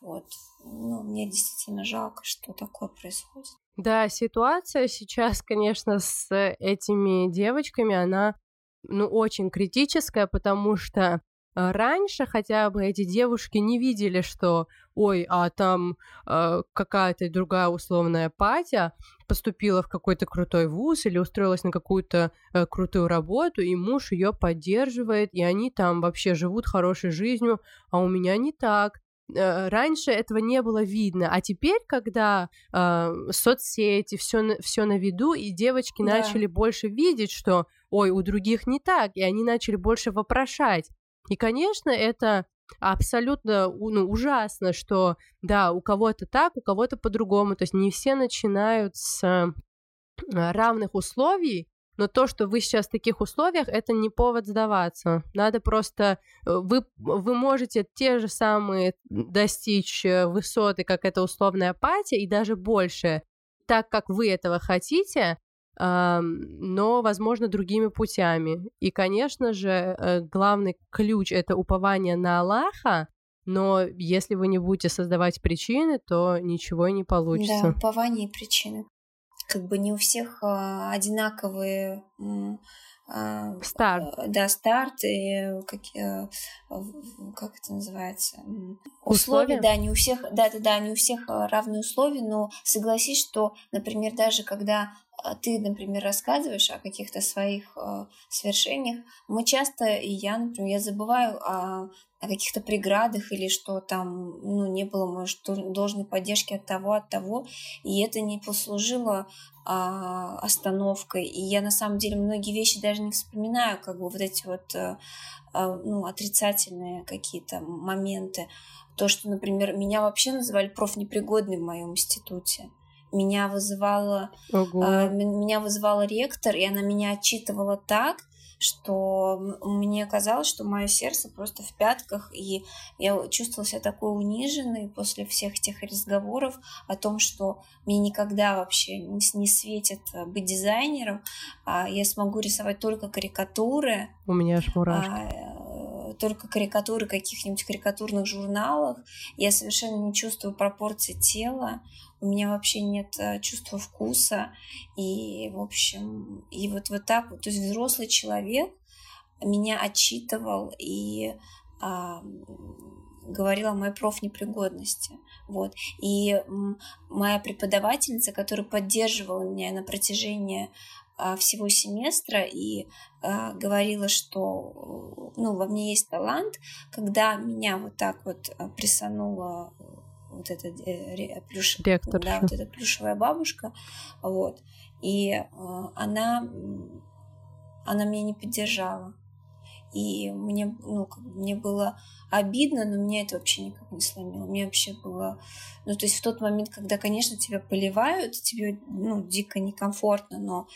Вот. Ну, мне действительно жалко, что такое происходит. Да, ситуация сейчас, конечно, с этими девочками, она ну, очень критическая, потому что а, раньше хотя бы эти девушки не видели, что ой, а там э, какая-то другая условная патя поступила в какой-то крутой вуз или устроилась на какую-то э, крутую работу, и муж ее поддерживает, и они там вообще живут хорошей жизнью, а у меня не так. Э, раньше этого не было видно, а теперь, когда э, соцсети, все, все на виду, и девочки да. начали больше видеть, что, ой, у других не так, и они начали больше вопрошать. И, конечно, это абсолютно ну, ужасно, что, да, у кого-то так, у кого-то по-другому, то есть не все начинают с равных условий, но то, что вы сейчас в таких условиях, это не повод сдаваться. Надо просто... Э, вы, вы можете те же самые достичь э, высоты, как это условная апатия, и даже больше, так как вы этого хотите, но, возможно, другими путями. И, конечно же, э, главный ключ — это упование на Аллаха, но если вы не будете создавать причины, то ничего не получится. Да, упование и причины как бы не у всех а, одинаковые а, старт. Э, да, старт и как, э, как это называется? Условия, условия, да, не у всех, да, да, да, не у всех а, равные условия, но согласись, что, например, даже когда ты, например, рассказываешь о каких-то своих свершениях, мы часто, и я, например, я забываю о о каких-то преградах или что там ну, не было, может, должной поддержки от того, от того, и это не послужило а, остановкой. И я на самом деле многие вещи даже не вспоминаю, как бы вот эти вот а, а, ну, отрицательные какие-то моменты. То, что, например, меня вообще называли профнепригодной в моем институте меня вызывала, Ого. э, меня вызывала ректор, и она меня отчитывала так, что мне казалось, что мое сердце просто в пятках, и я чувствовала себя такой униженной после всех этих разговоров о том, что мне никогда вообще не, светит э, быть дизайнером, а я смогу рисовать только карикатуры. У меня аж мурашки. Только карикатуры каких-нибудь карикатурных журналах. Я совершенно не чувствую пропорции тела. У меня вообще нет э, чувства вкуса, и, в общем, и вот, вот так вот, то есть взрослый человек меня отчитывал и а, говорил о моей профнепригодности, вот, и моя преподавательница, которая поддерживала меня на протяжении всего семестра и а, говорила, что ну, во мне есть талант, когда меня вот так вот а, присанула вот эта э, плюш... да, вот эта плюшевая бабушка, вот, и э, она, она меня не поддержала. И мне, ну, мне было обидно, но меня это вообще никак не сломило. Мне вообще было... Ну, то есть в тот момент, когда, конечно, тебя поливают, тебе, ну, дико некомфортно, но,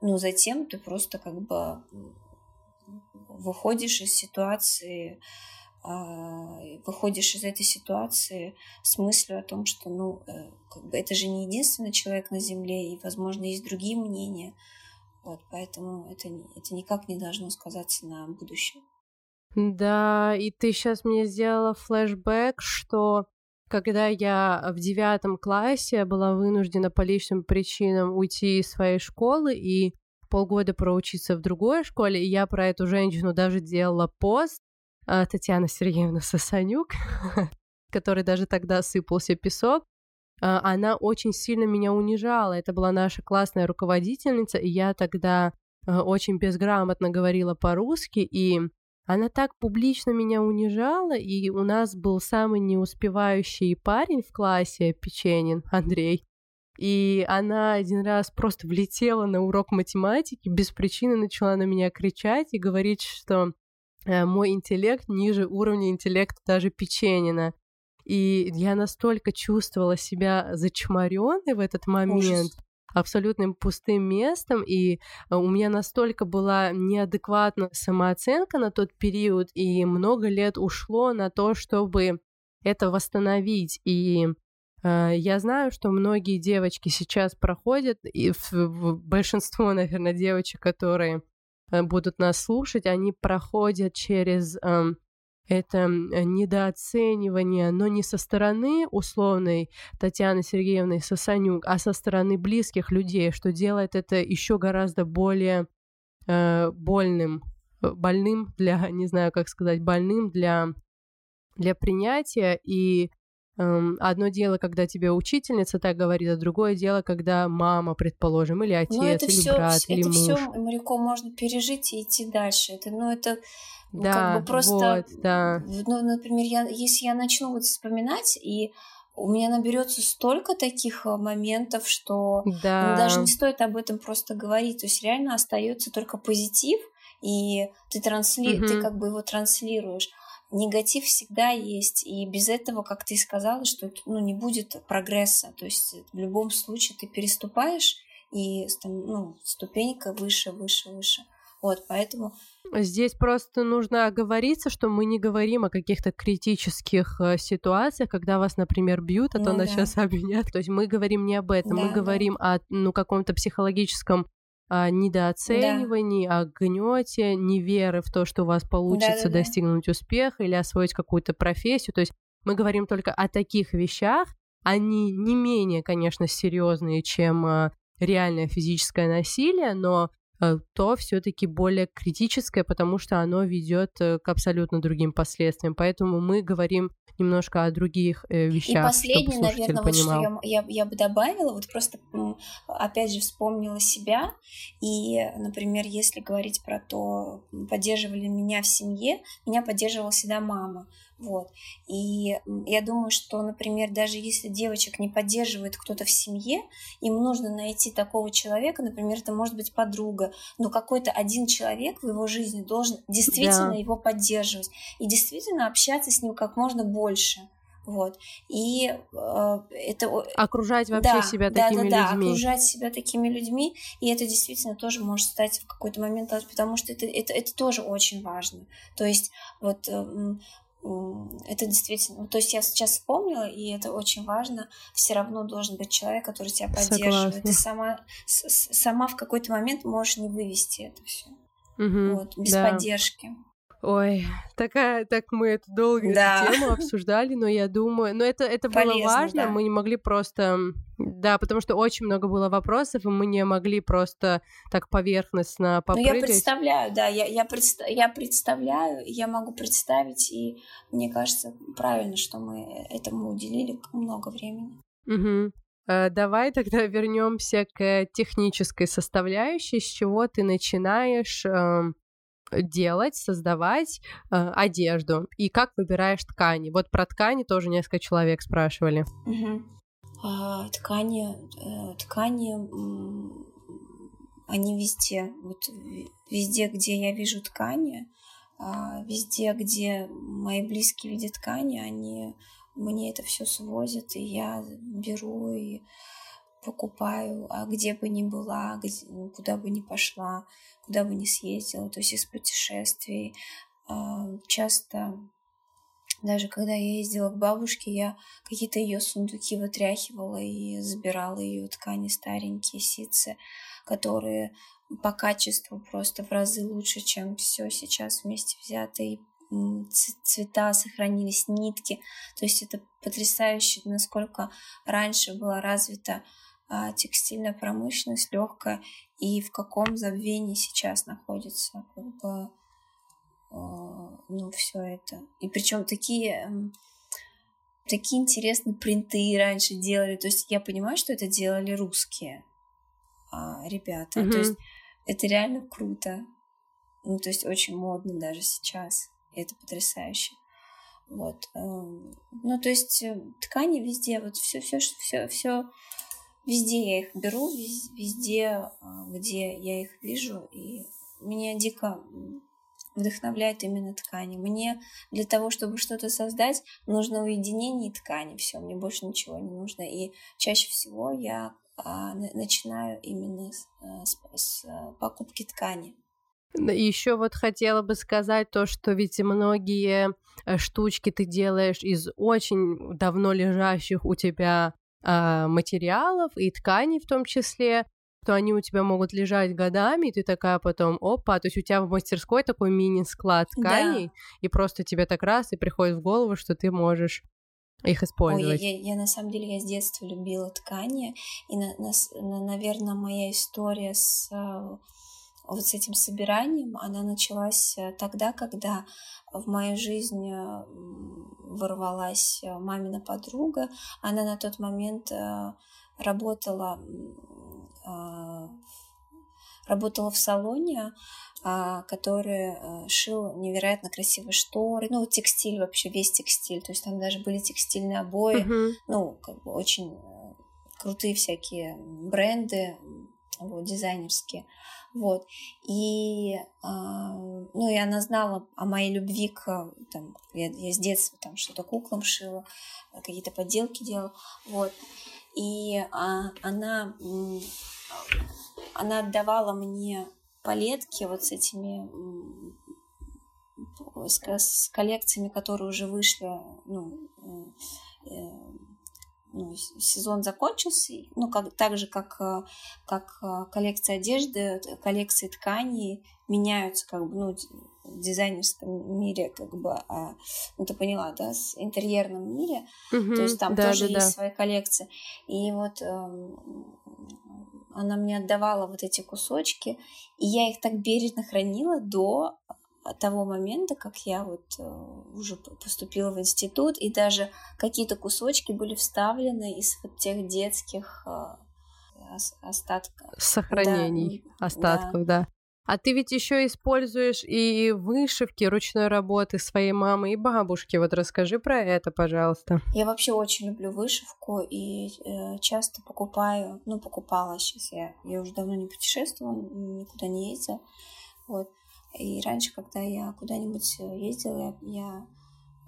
ну, затем ты просто как бы выходишь из ситуации, а, выходишь из этой ситуации с мыслью о том, что ну, э, как бы это же не единственный человек на Земле, и, возможно, есть другие мнения. Вот, поэтому это, это никак не должно сказаться на будущем. Да, и ты сейчас мне сделала флешбэк, что когда я в девятом классе была вынуждена по личным причинам уйти из своей школы и полгода проучиться в другой школе, и я про эту женщину даже делала пост, а, Татьяна Сергеевна Сосанюк, [LAUGHS] который даже тогда сыпался песок, она очень сильно меня унижала. Это была наша классная руководительница, и я тогда а, очень безграмотно говорила по-русски, и она так публично меня унижала, и у нас был самый неуспевающий парень в классе, Печенин Андрей. И она один раз просто влетела на урок математики, без причины начала на меня кричать и говорить, что э, мой интеллект ниже уровня интеллекта даже Печенина. И я настолько чувствовала себя зачморенной в этот момент, Ужас. абсолютным пустым местом, и э, у меня настолько была неадекватна самооценка на тот период, и много лет ушло на то, чтобы это восстановить. И э, я знаю, что многие девочки сейчас проходят, и в, в большинство, [LAUGHS] наверное, девочек, которые э, будут нас слушать, они проходят через э, это недооценивание, но не со стороны условной Татьяны Сергеевны Сосанюк, а со стороны близких людей, что делает это еще гораздо более э, больным, э, больным для, [LAUGHS] не знаю, как сказать, больным для, для принятия. И э, одно дело, когда тебе учительница так говорит, а другое дело, когда мама, предположим, или ну, отец, или всё, брат, это или муж. Это все моряком можно пережить и идти дальше. Это, ну, это ну, да, как бы просто, вот, да. ну, например, я, если я начну вот вспоминать, и у меня наберется столько таких э, моментов, что да. ну, даже не стоит об этом просто говорить. То есть реально остается только позитив, и ты трансли, угу. ты как бы его транслируешь. Негатив всегда есть, и без этого, как ты сказала, что ну, не будет прогресса. То есть в любом случае ты переступаешь, и ну, ступенька выше, выше, выше. Вот, поэтому Здесь просто нужно оговориться, что мы не говорим о каких-то критических э, ситуациях, когда вас, например, бьют, а ну, то нас да. сейчас обвинят. То есть мы говорим не об этом, да, мы да. говорим о ну, каком-то психологическом а, недооценивании, да. о гнете, неверы в то, что у вас получится да, да, достигнуть да. успеха или освоить какую-то профессию. То есть мы говорим только о таких вещах, они не менее, конечно, серьезные, чем а, реальное физическое насилие, но Э, то все-таки более критическое, потому что оно ведет э, к абсолютно другим последствиям. Поэтому мы говорим немножко о других э, вещах. И последнее, наверное, вот что я, я, я бы добавила, вот просто опять же вспомнила себя, и, например, если говорить про то, поддерживали меня в семье, меня поддерживала всегда мама. Вот. И я думаю, что, например, даже если девочек не поддерживает кто-то в семье, им нужно найти такого человека, например, это может быть подруга, но какой-то один человек в его жизни должен действительно да. его поддерживать и действительно общаться с ним как можно больше. Вот. И э, это... Окружать вообще да, себя да, такими да, людьми. Да, окружать себя такими людьми. И это действительно тоже может стать в какой-то момент, потому что это, это, это тоже очень важно. То есть вот э, это действительно, то есть я сейчас вспомнила, и это очень важно, все равно должен быть человек, который тебя поддерживает. Согласна. Ты сама, сама в какой-то момент можешь не вывести это все. Угу, вот, без да. поддержки. Ой, такая, так мы эту долгую да. тему обсуждали, но я думаю, но это, это Полезно, было важно, да. мы не могли просто, да, потому что очень много было вопросов, и мы не могли просто так поверхностно попрыгать. Ну, я представляю, да, я, я, предста- я представляю, я могу представить, и мне кажется, правильно, что мы этому уделили много времени. Угу. Давай тогда вернемся к технической составляющей, с чего ты начинаешь эм, делать, создавать э, одежду и как выбираешь ткани. Вот про ткани тоже несколько человек спрашивали. А, ткани, э, ткани, они везде, вот везде, где я вижу ткани, э, везде, где мои близкие видят ткани, они мне это все свозят, и я беру и покупаю, а где бы ни была, где, куда бы ни пошла, куда бы ни съездила, то есть из путешествий. А, часто даже когда я ездила к бабушке, я какие-то ее сундуки вытряхивала и забирала ее ткани старенькие ситцы, которые по качеству просто в разы лучше, чем все сейчас вместе взято. Цвета сохранились, нитки. То есть это потрясающе, насколько раньше была развита текстильная промышленность легкая и в каком забвении сейчас находится как бы, а, ну все это. И причем такие такие интересные принты раньше делали. То есть я понимаю, что это делали русские а, ребята. Mm-hmm. То есть это реально круто. Ну, то есть очень модно даже сейчас. И это потрясающе. Вот. Эм, ну, то есть э, ткани везде, вот все, все, все, все, везде я их беру, везде, а, где я их вижу, и меня дико вдохновляет именно ткани. Мне для того, чтобы что-то создать, нужно уединение и ткани. Все, мне больше ничего не нужно. И чаще всего я а, начинаю именно с, э, с, с покупки ткани. Еще вот хотела бы сказать то, что ведь многие э, штучки ты делаешь из очень давно лежащих у тебя э, материалов и тканей в том числе, то они у тебя могут лежать годами, и ты такая потом, опа, то есть у тебя в мастерской такой мини-склад тканей, да. и просто тебе так раз и приходит в голову, что ты можешь их использовать. Ой, я, я, я на самом деле я с детства любила ткани, и, на, на, на, наверное, моя история с э, вот с этим собиранием, она началась э, тогда, когда в мою жизнь э, ворвалась э, мамина подруга. Она на тот момент работала, работала в салоне, который шил невероятно красивые шторы, ну, текстиль вообще, весь текстиль, то есть там даже были текстильные обои, uh-huh. ну, как бы очень крутые всякие бренды, вот, дизайнерские. Вот. И, а, ну, и она знала о моей любви к, там, я, я с детства там что-то куклам шила, какие-то подделки делала, вот. И а, она, она отдавала мне палетки вот с этими с, с коллекциями, которые уже вышли, ну, э, ну, сезон закончился, ну, как, так же, как, э, как э, коллекция одежды, коллекции тканей меняются, как бы, ну, в дизайнерском мире, как бы, а, ну, ты поняла, да, в интерьерном мире, угу, то есть там да, тоже да, есть да. свои коллекции. И вот э, она мне отдавала вот эти кусочки, и я их так бережно хранила до того момента, как я вот э, уже поступила в институт, и даже какие-то кусочки были вставлены из вот тех детских э, остатков. Сохранений да, остатков, да. да. А ты ведь еще используешь и вышивки ручной работы своей мамы и бабушки. Вот расскажи про это, пожалуйста. Я вообще очень люблю вышивку и э, часто покупаю, ну покупала сейчас я, я уже давно не путешествовала, никуда не ездила, вот. И раньше, когда я куда-нибудь э, ездила, я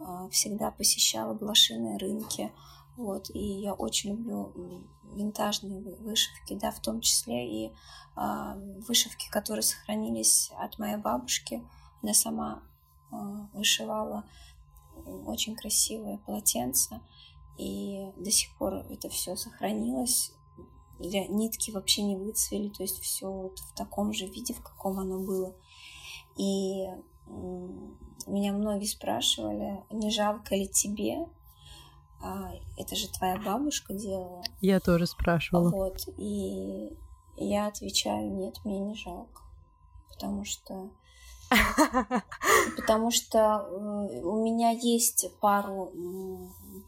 а, всегда посещала блошиные рынки. Вот, и я очень люблю винтажные вышивки, да, в том числе и а, вышивки, которые сохранились от моей бабушки. Она сама а, вышивала очень красивое полотенце, и до сих пор это все сохранилось. Нитки вообще не выцвели, то есть все вот в таком же виде, в каком оно было. И меня многие спрашивали, не жалко ли тебе? А, это же твоя бабушка делала. Я тоже спрашивала. Вот, и я отвечаю, нет, мне не жалко, потому что [LAUGHS] потому что э, у меня есть пару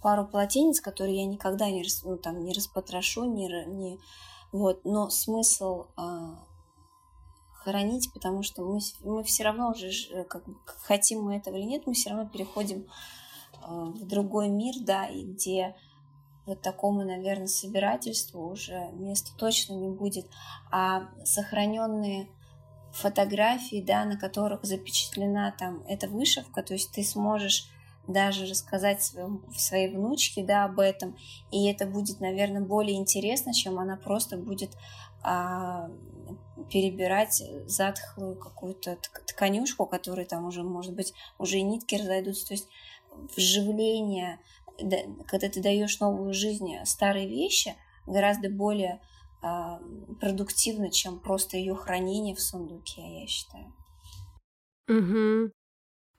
пару полотенец, которые я никогда не ну, там не распотрошу, не, не вот, но смысл а, хоронить, потому что мы, мы все равно уже, э, как, хотим мы этого или нет, мы все равно переходим э, в другой мир, да, и где вот такому, наверное, собирательству уже места точно не будет, а сохраненные фотографии, да, на которых запечатлена там эта вышивка, то есть ты сможешь даже рассказать своем, своей внучке, да, об этом, и это будет, наверное, более интересно, чем она просто будет а, перебирать затхлую какую-то тканюшку, которая там уже, может быть, уже и нитки разойдутся. То есть вживление, когда ты даешь новую жизнь старой вещи, гораздо более а, продуктивно, чем просто ее хранение в сундуке, я считаю. Угу.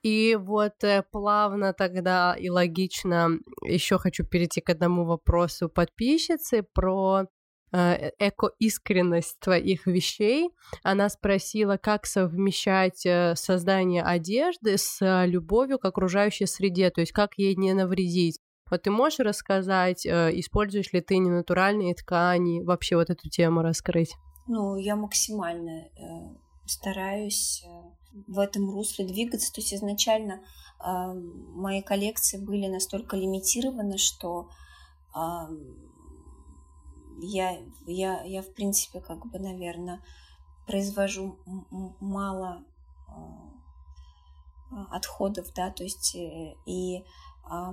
И вот э, плавно тогда и логично еще хочу перейти к одному вопросу подписчицы про эко-искренность твоих вещей. Она спросила, как совмещать э, создание одежды с любовью к окружающей среде, то есть как ей не навредить. Вот ты можешь рассказать, используешь ли ты ненатуральные ткани, вообще вот эту тему раскрыть? Ну, я максимально э, стараюсь в этом русле двигаться. То есть изначально э, мои коллекции были настолько лимитированы, что э, я, я, я, в принципе, как бы, наверное, произвожу мало э, отходов, да, то есть э, и э,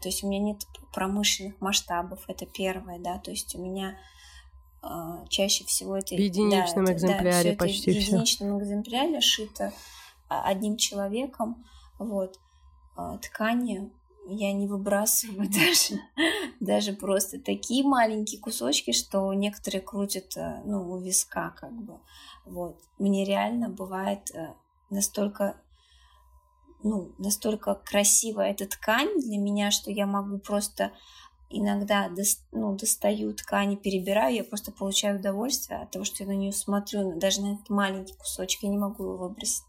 то есть у меня нет промышленных масштабов, это первое, да, то есть у меня а, чаще всего это... В единичном да, экземпляре да, почти все. В единичном экземпляре шито а, одним человеком. Вот. Ткани я не выбрасываю [LAUGHS] даже, даже просто такие маленькие кусочки, что некоторые крутят ну, у виска как бы. Вот. Мне реально бывает э, настолько ну, настолько красивая эта ткань для меня, что я могу просто иногда ну, достаю ткани, перебираю, я просто получаю удовольствие от того, что я на нее смотрю, даже на этот маленький кусочек, я не могу его выбросить.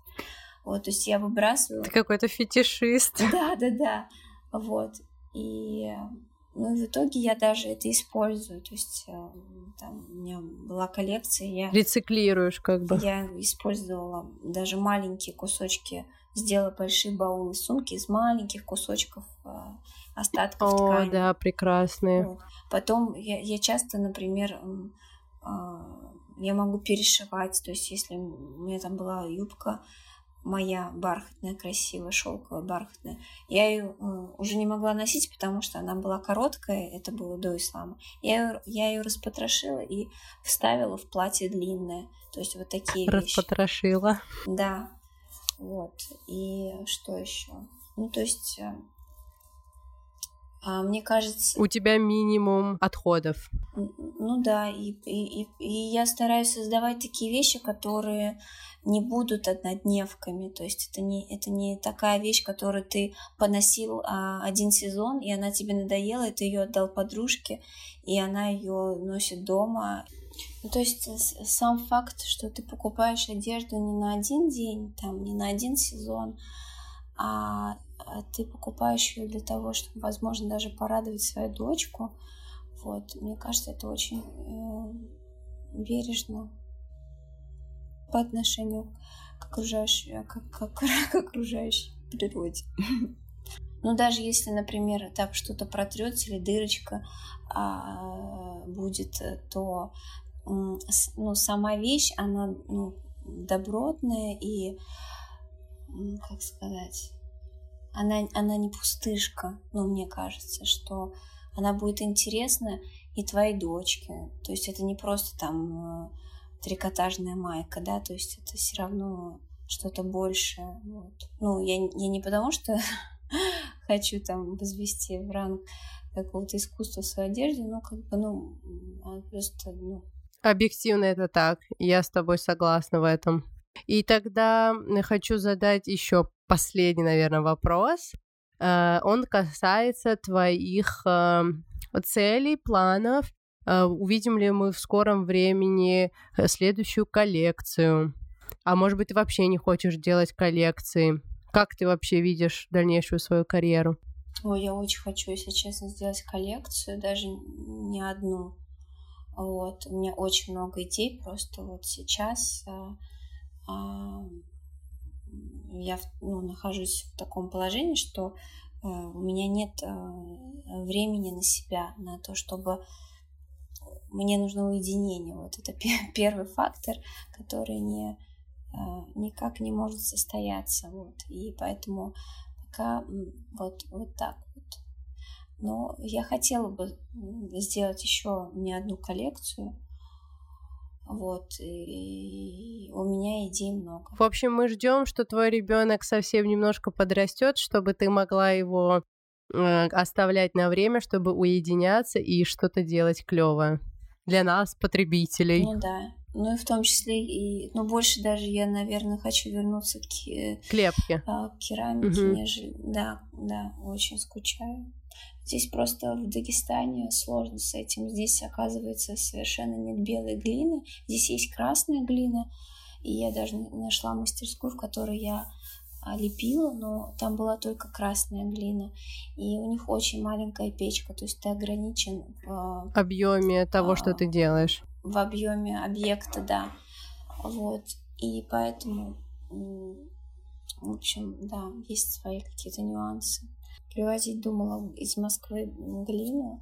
Вот, то есть я выбрасываю. Ты какой-то фетишист. [LAUGHS] Да, да, да. Вот. И ну, в итоге я даже это использую. То есть э, там у меня была коллекция, я... Рециклируешь как бы. Я использовала даже маленькие кусочки, сделала большие баулы сумки из маленьких кусочков э, остатков О, ткани. да, прекрасные. Вот. Потом я, я часто, например, а, я могу перешивать, то есть если у меня там была юбка моя бархатная, красивая, шелковая, бархатная, я ее уже не могла носить, потому что она была короткая, это было до ислама. Я ее, я ее распотрошила и вставила в платье длинное. То есть вот такие вещи. Распотрошила. Да. Вот. И что еще? Ну, то есть э, мне кажется... У тебя минимум отходов. Ну да, и, и, и я стараюсь создавать такие вещи, которые не будут однодневками. То есть это не, это не такая вещь, которую ты поносил а, один сезон, и она тебе надоела, и ты ее отдал подружке, и она ее носит дома. Ну, то есть сам факт, что ты покупаешь одежду не на один день, там, не на один сезон, а а ты покупаешь ее для того, чтобы, возможно, даже порадовать свою дочку. Вот, мне кажется, это очень э, бережно по отношению к окружающей, к, к, к [LAUGHS] окружающей природе. Но даже если, например, так что-то протрется или дырочка а, будет, то ну, сама вещь, она ну, добротная и, как сказать, она, она не пустышка, но мне кажется, что она будет интересна и твоей дочке. То есть это не просто там э, трикотажная майка, да, то есть это все равно что-то большее. Вот. Ну, я, я не потому что [LAUGHS] хочу там возвести в ранг какого-то искусства в своей одежде, но как бы, ну, а просто, ну... Объективно это так, я с тобой согласна в этом. И тогда хочу задать еще последний, наверное, вопрос. Э, он касается твоих э, целей, планов. Э, увидим ли мы в скором времени следующую коллекцию? А может быть, ты вообще не хочешь делать коллекции? Как ты вообще видишь дальнейшую свою карьеру? Ой, я очень хочу, если честно, сделать коллекцию, даже не одну. Вот, у меня очень много идей, просто вот сейчас я ну, нахожусь в таком положении, что э, у меня нет э, времени на себя, на то, чтобы мне нужно уединение. Вот это [LAUGHS] первый фактор, который не, э, никак не может состояться. Вот. И поэтому пока вот, вот так вот. Но я хотела бы сделать еще не одну коллекцию, вот, и у меня идей много. В общем, мы ждем, что твой ребенок совсем немножко подрастет, чтобы ты могла его э, оставлять на время, чтобы уединяться и что-то делать клевое для нас, потребителей. Ну да. ну и в том числе и, ну больше даже я, наверное, хочу вернуться к, э, Клепке. А, к керамике, угу. нежели, да, да, очень скучаю. Здесь просто в Дагестане сложно с этим. Здесь, оказывается, совершенно нет белой глины. Здесь есть красная глина. И я даже нашла мастерскую, в которой я а, лепила, но там была только красная глина. И у них очень маленькая печка, то есть ты ограничен в объеме того, а, что ты делаешь. В объеме объекта, да. Вот. И поэтому, в общем, да, есть свои какие-то нюансы привозить, думала, из Москвы глину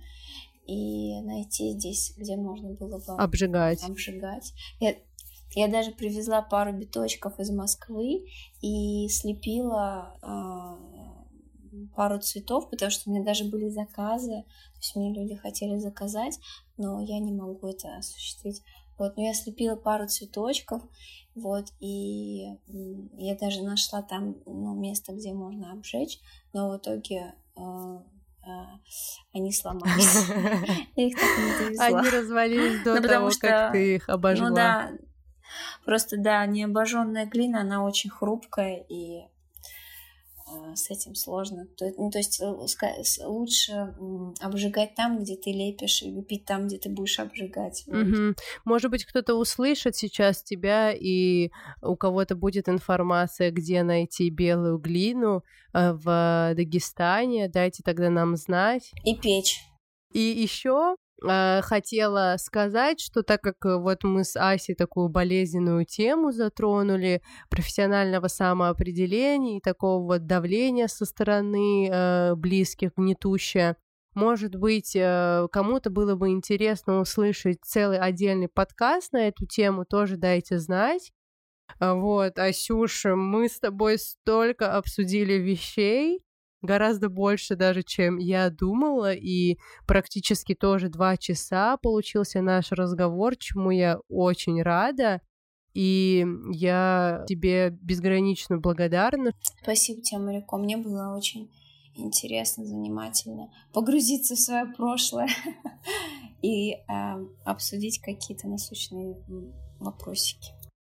и найти здесь, где можно было бы обжигать. обжигать. Я, я даже привезла пару биточков из Москвы и слепила э, пару цветов, потому что у меня даже были заказы, то есть мне люди хотели заказать, но я не могу это осуществить. Вот, но я слепила пару цветочков, вот, и я даже нашла там ну, место, где можно обжечь, но в итоге э, э, они сломались. [LAUGHS] Я их так не довезла. Они развалились до ну, того, как ты их обожгла. Ну да, просто да, необожженная глина, она очень хрупкая, и с этим сложно. То, ну, то есть э, лучше обжигать там, где ты лепишь, и лепить там, где ты будешь обжигать. Угу. Может быть, кто-то услышит сейчас тебя, и у кого-то будет информация, где найти белую глину э, в Дагестане. Дайте тогда нам знать. И печь. И еще Э, хотела сказать, что так как э, вот мы с Асей такую болезненную тему затронули, профессионального самоопределения и такого вот давления со стороны э, близких, гнетущее, может быть, э, кому-то было бы интересно услышать целый отдельный подкаст на эту тему, тоже дайте знать. Вот, Асюша, мы с тобой столько обсудили вещей, гораздо больше даже, чем я думала, и практически тоже два часа получился наш разговор, чему я очень рада. И я тебе безгранично благодарна. Спасибо тебе, Марико. Мне было очень интересно, занимательно погрузиться в свое прошлое [LAUGHS] и э, обсудить какие-то насущные вопросики.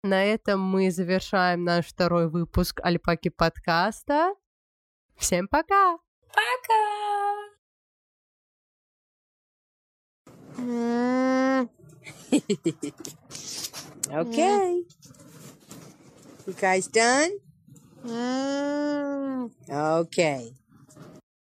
На этом мы завершаем наш второй выпуск Альпаки подкаста. Всем пока! Пока! [LAUGHS] okay. You guys done? Okay.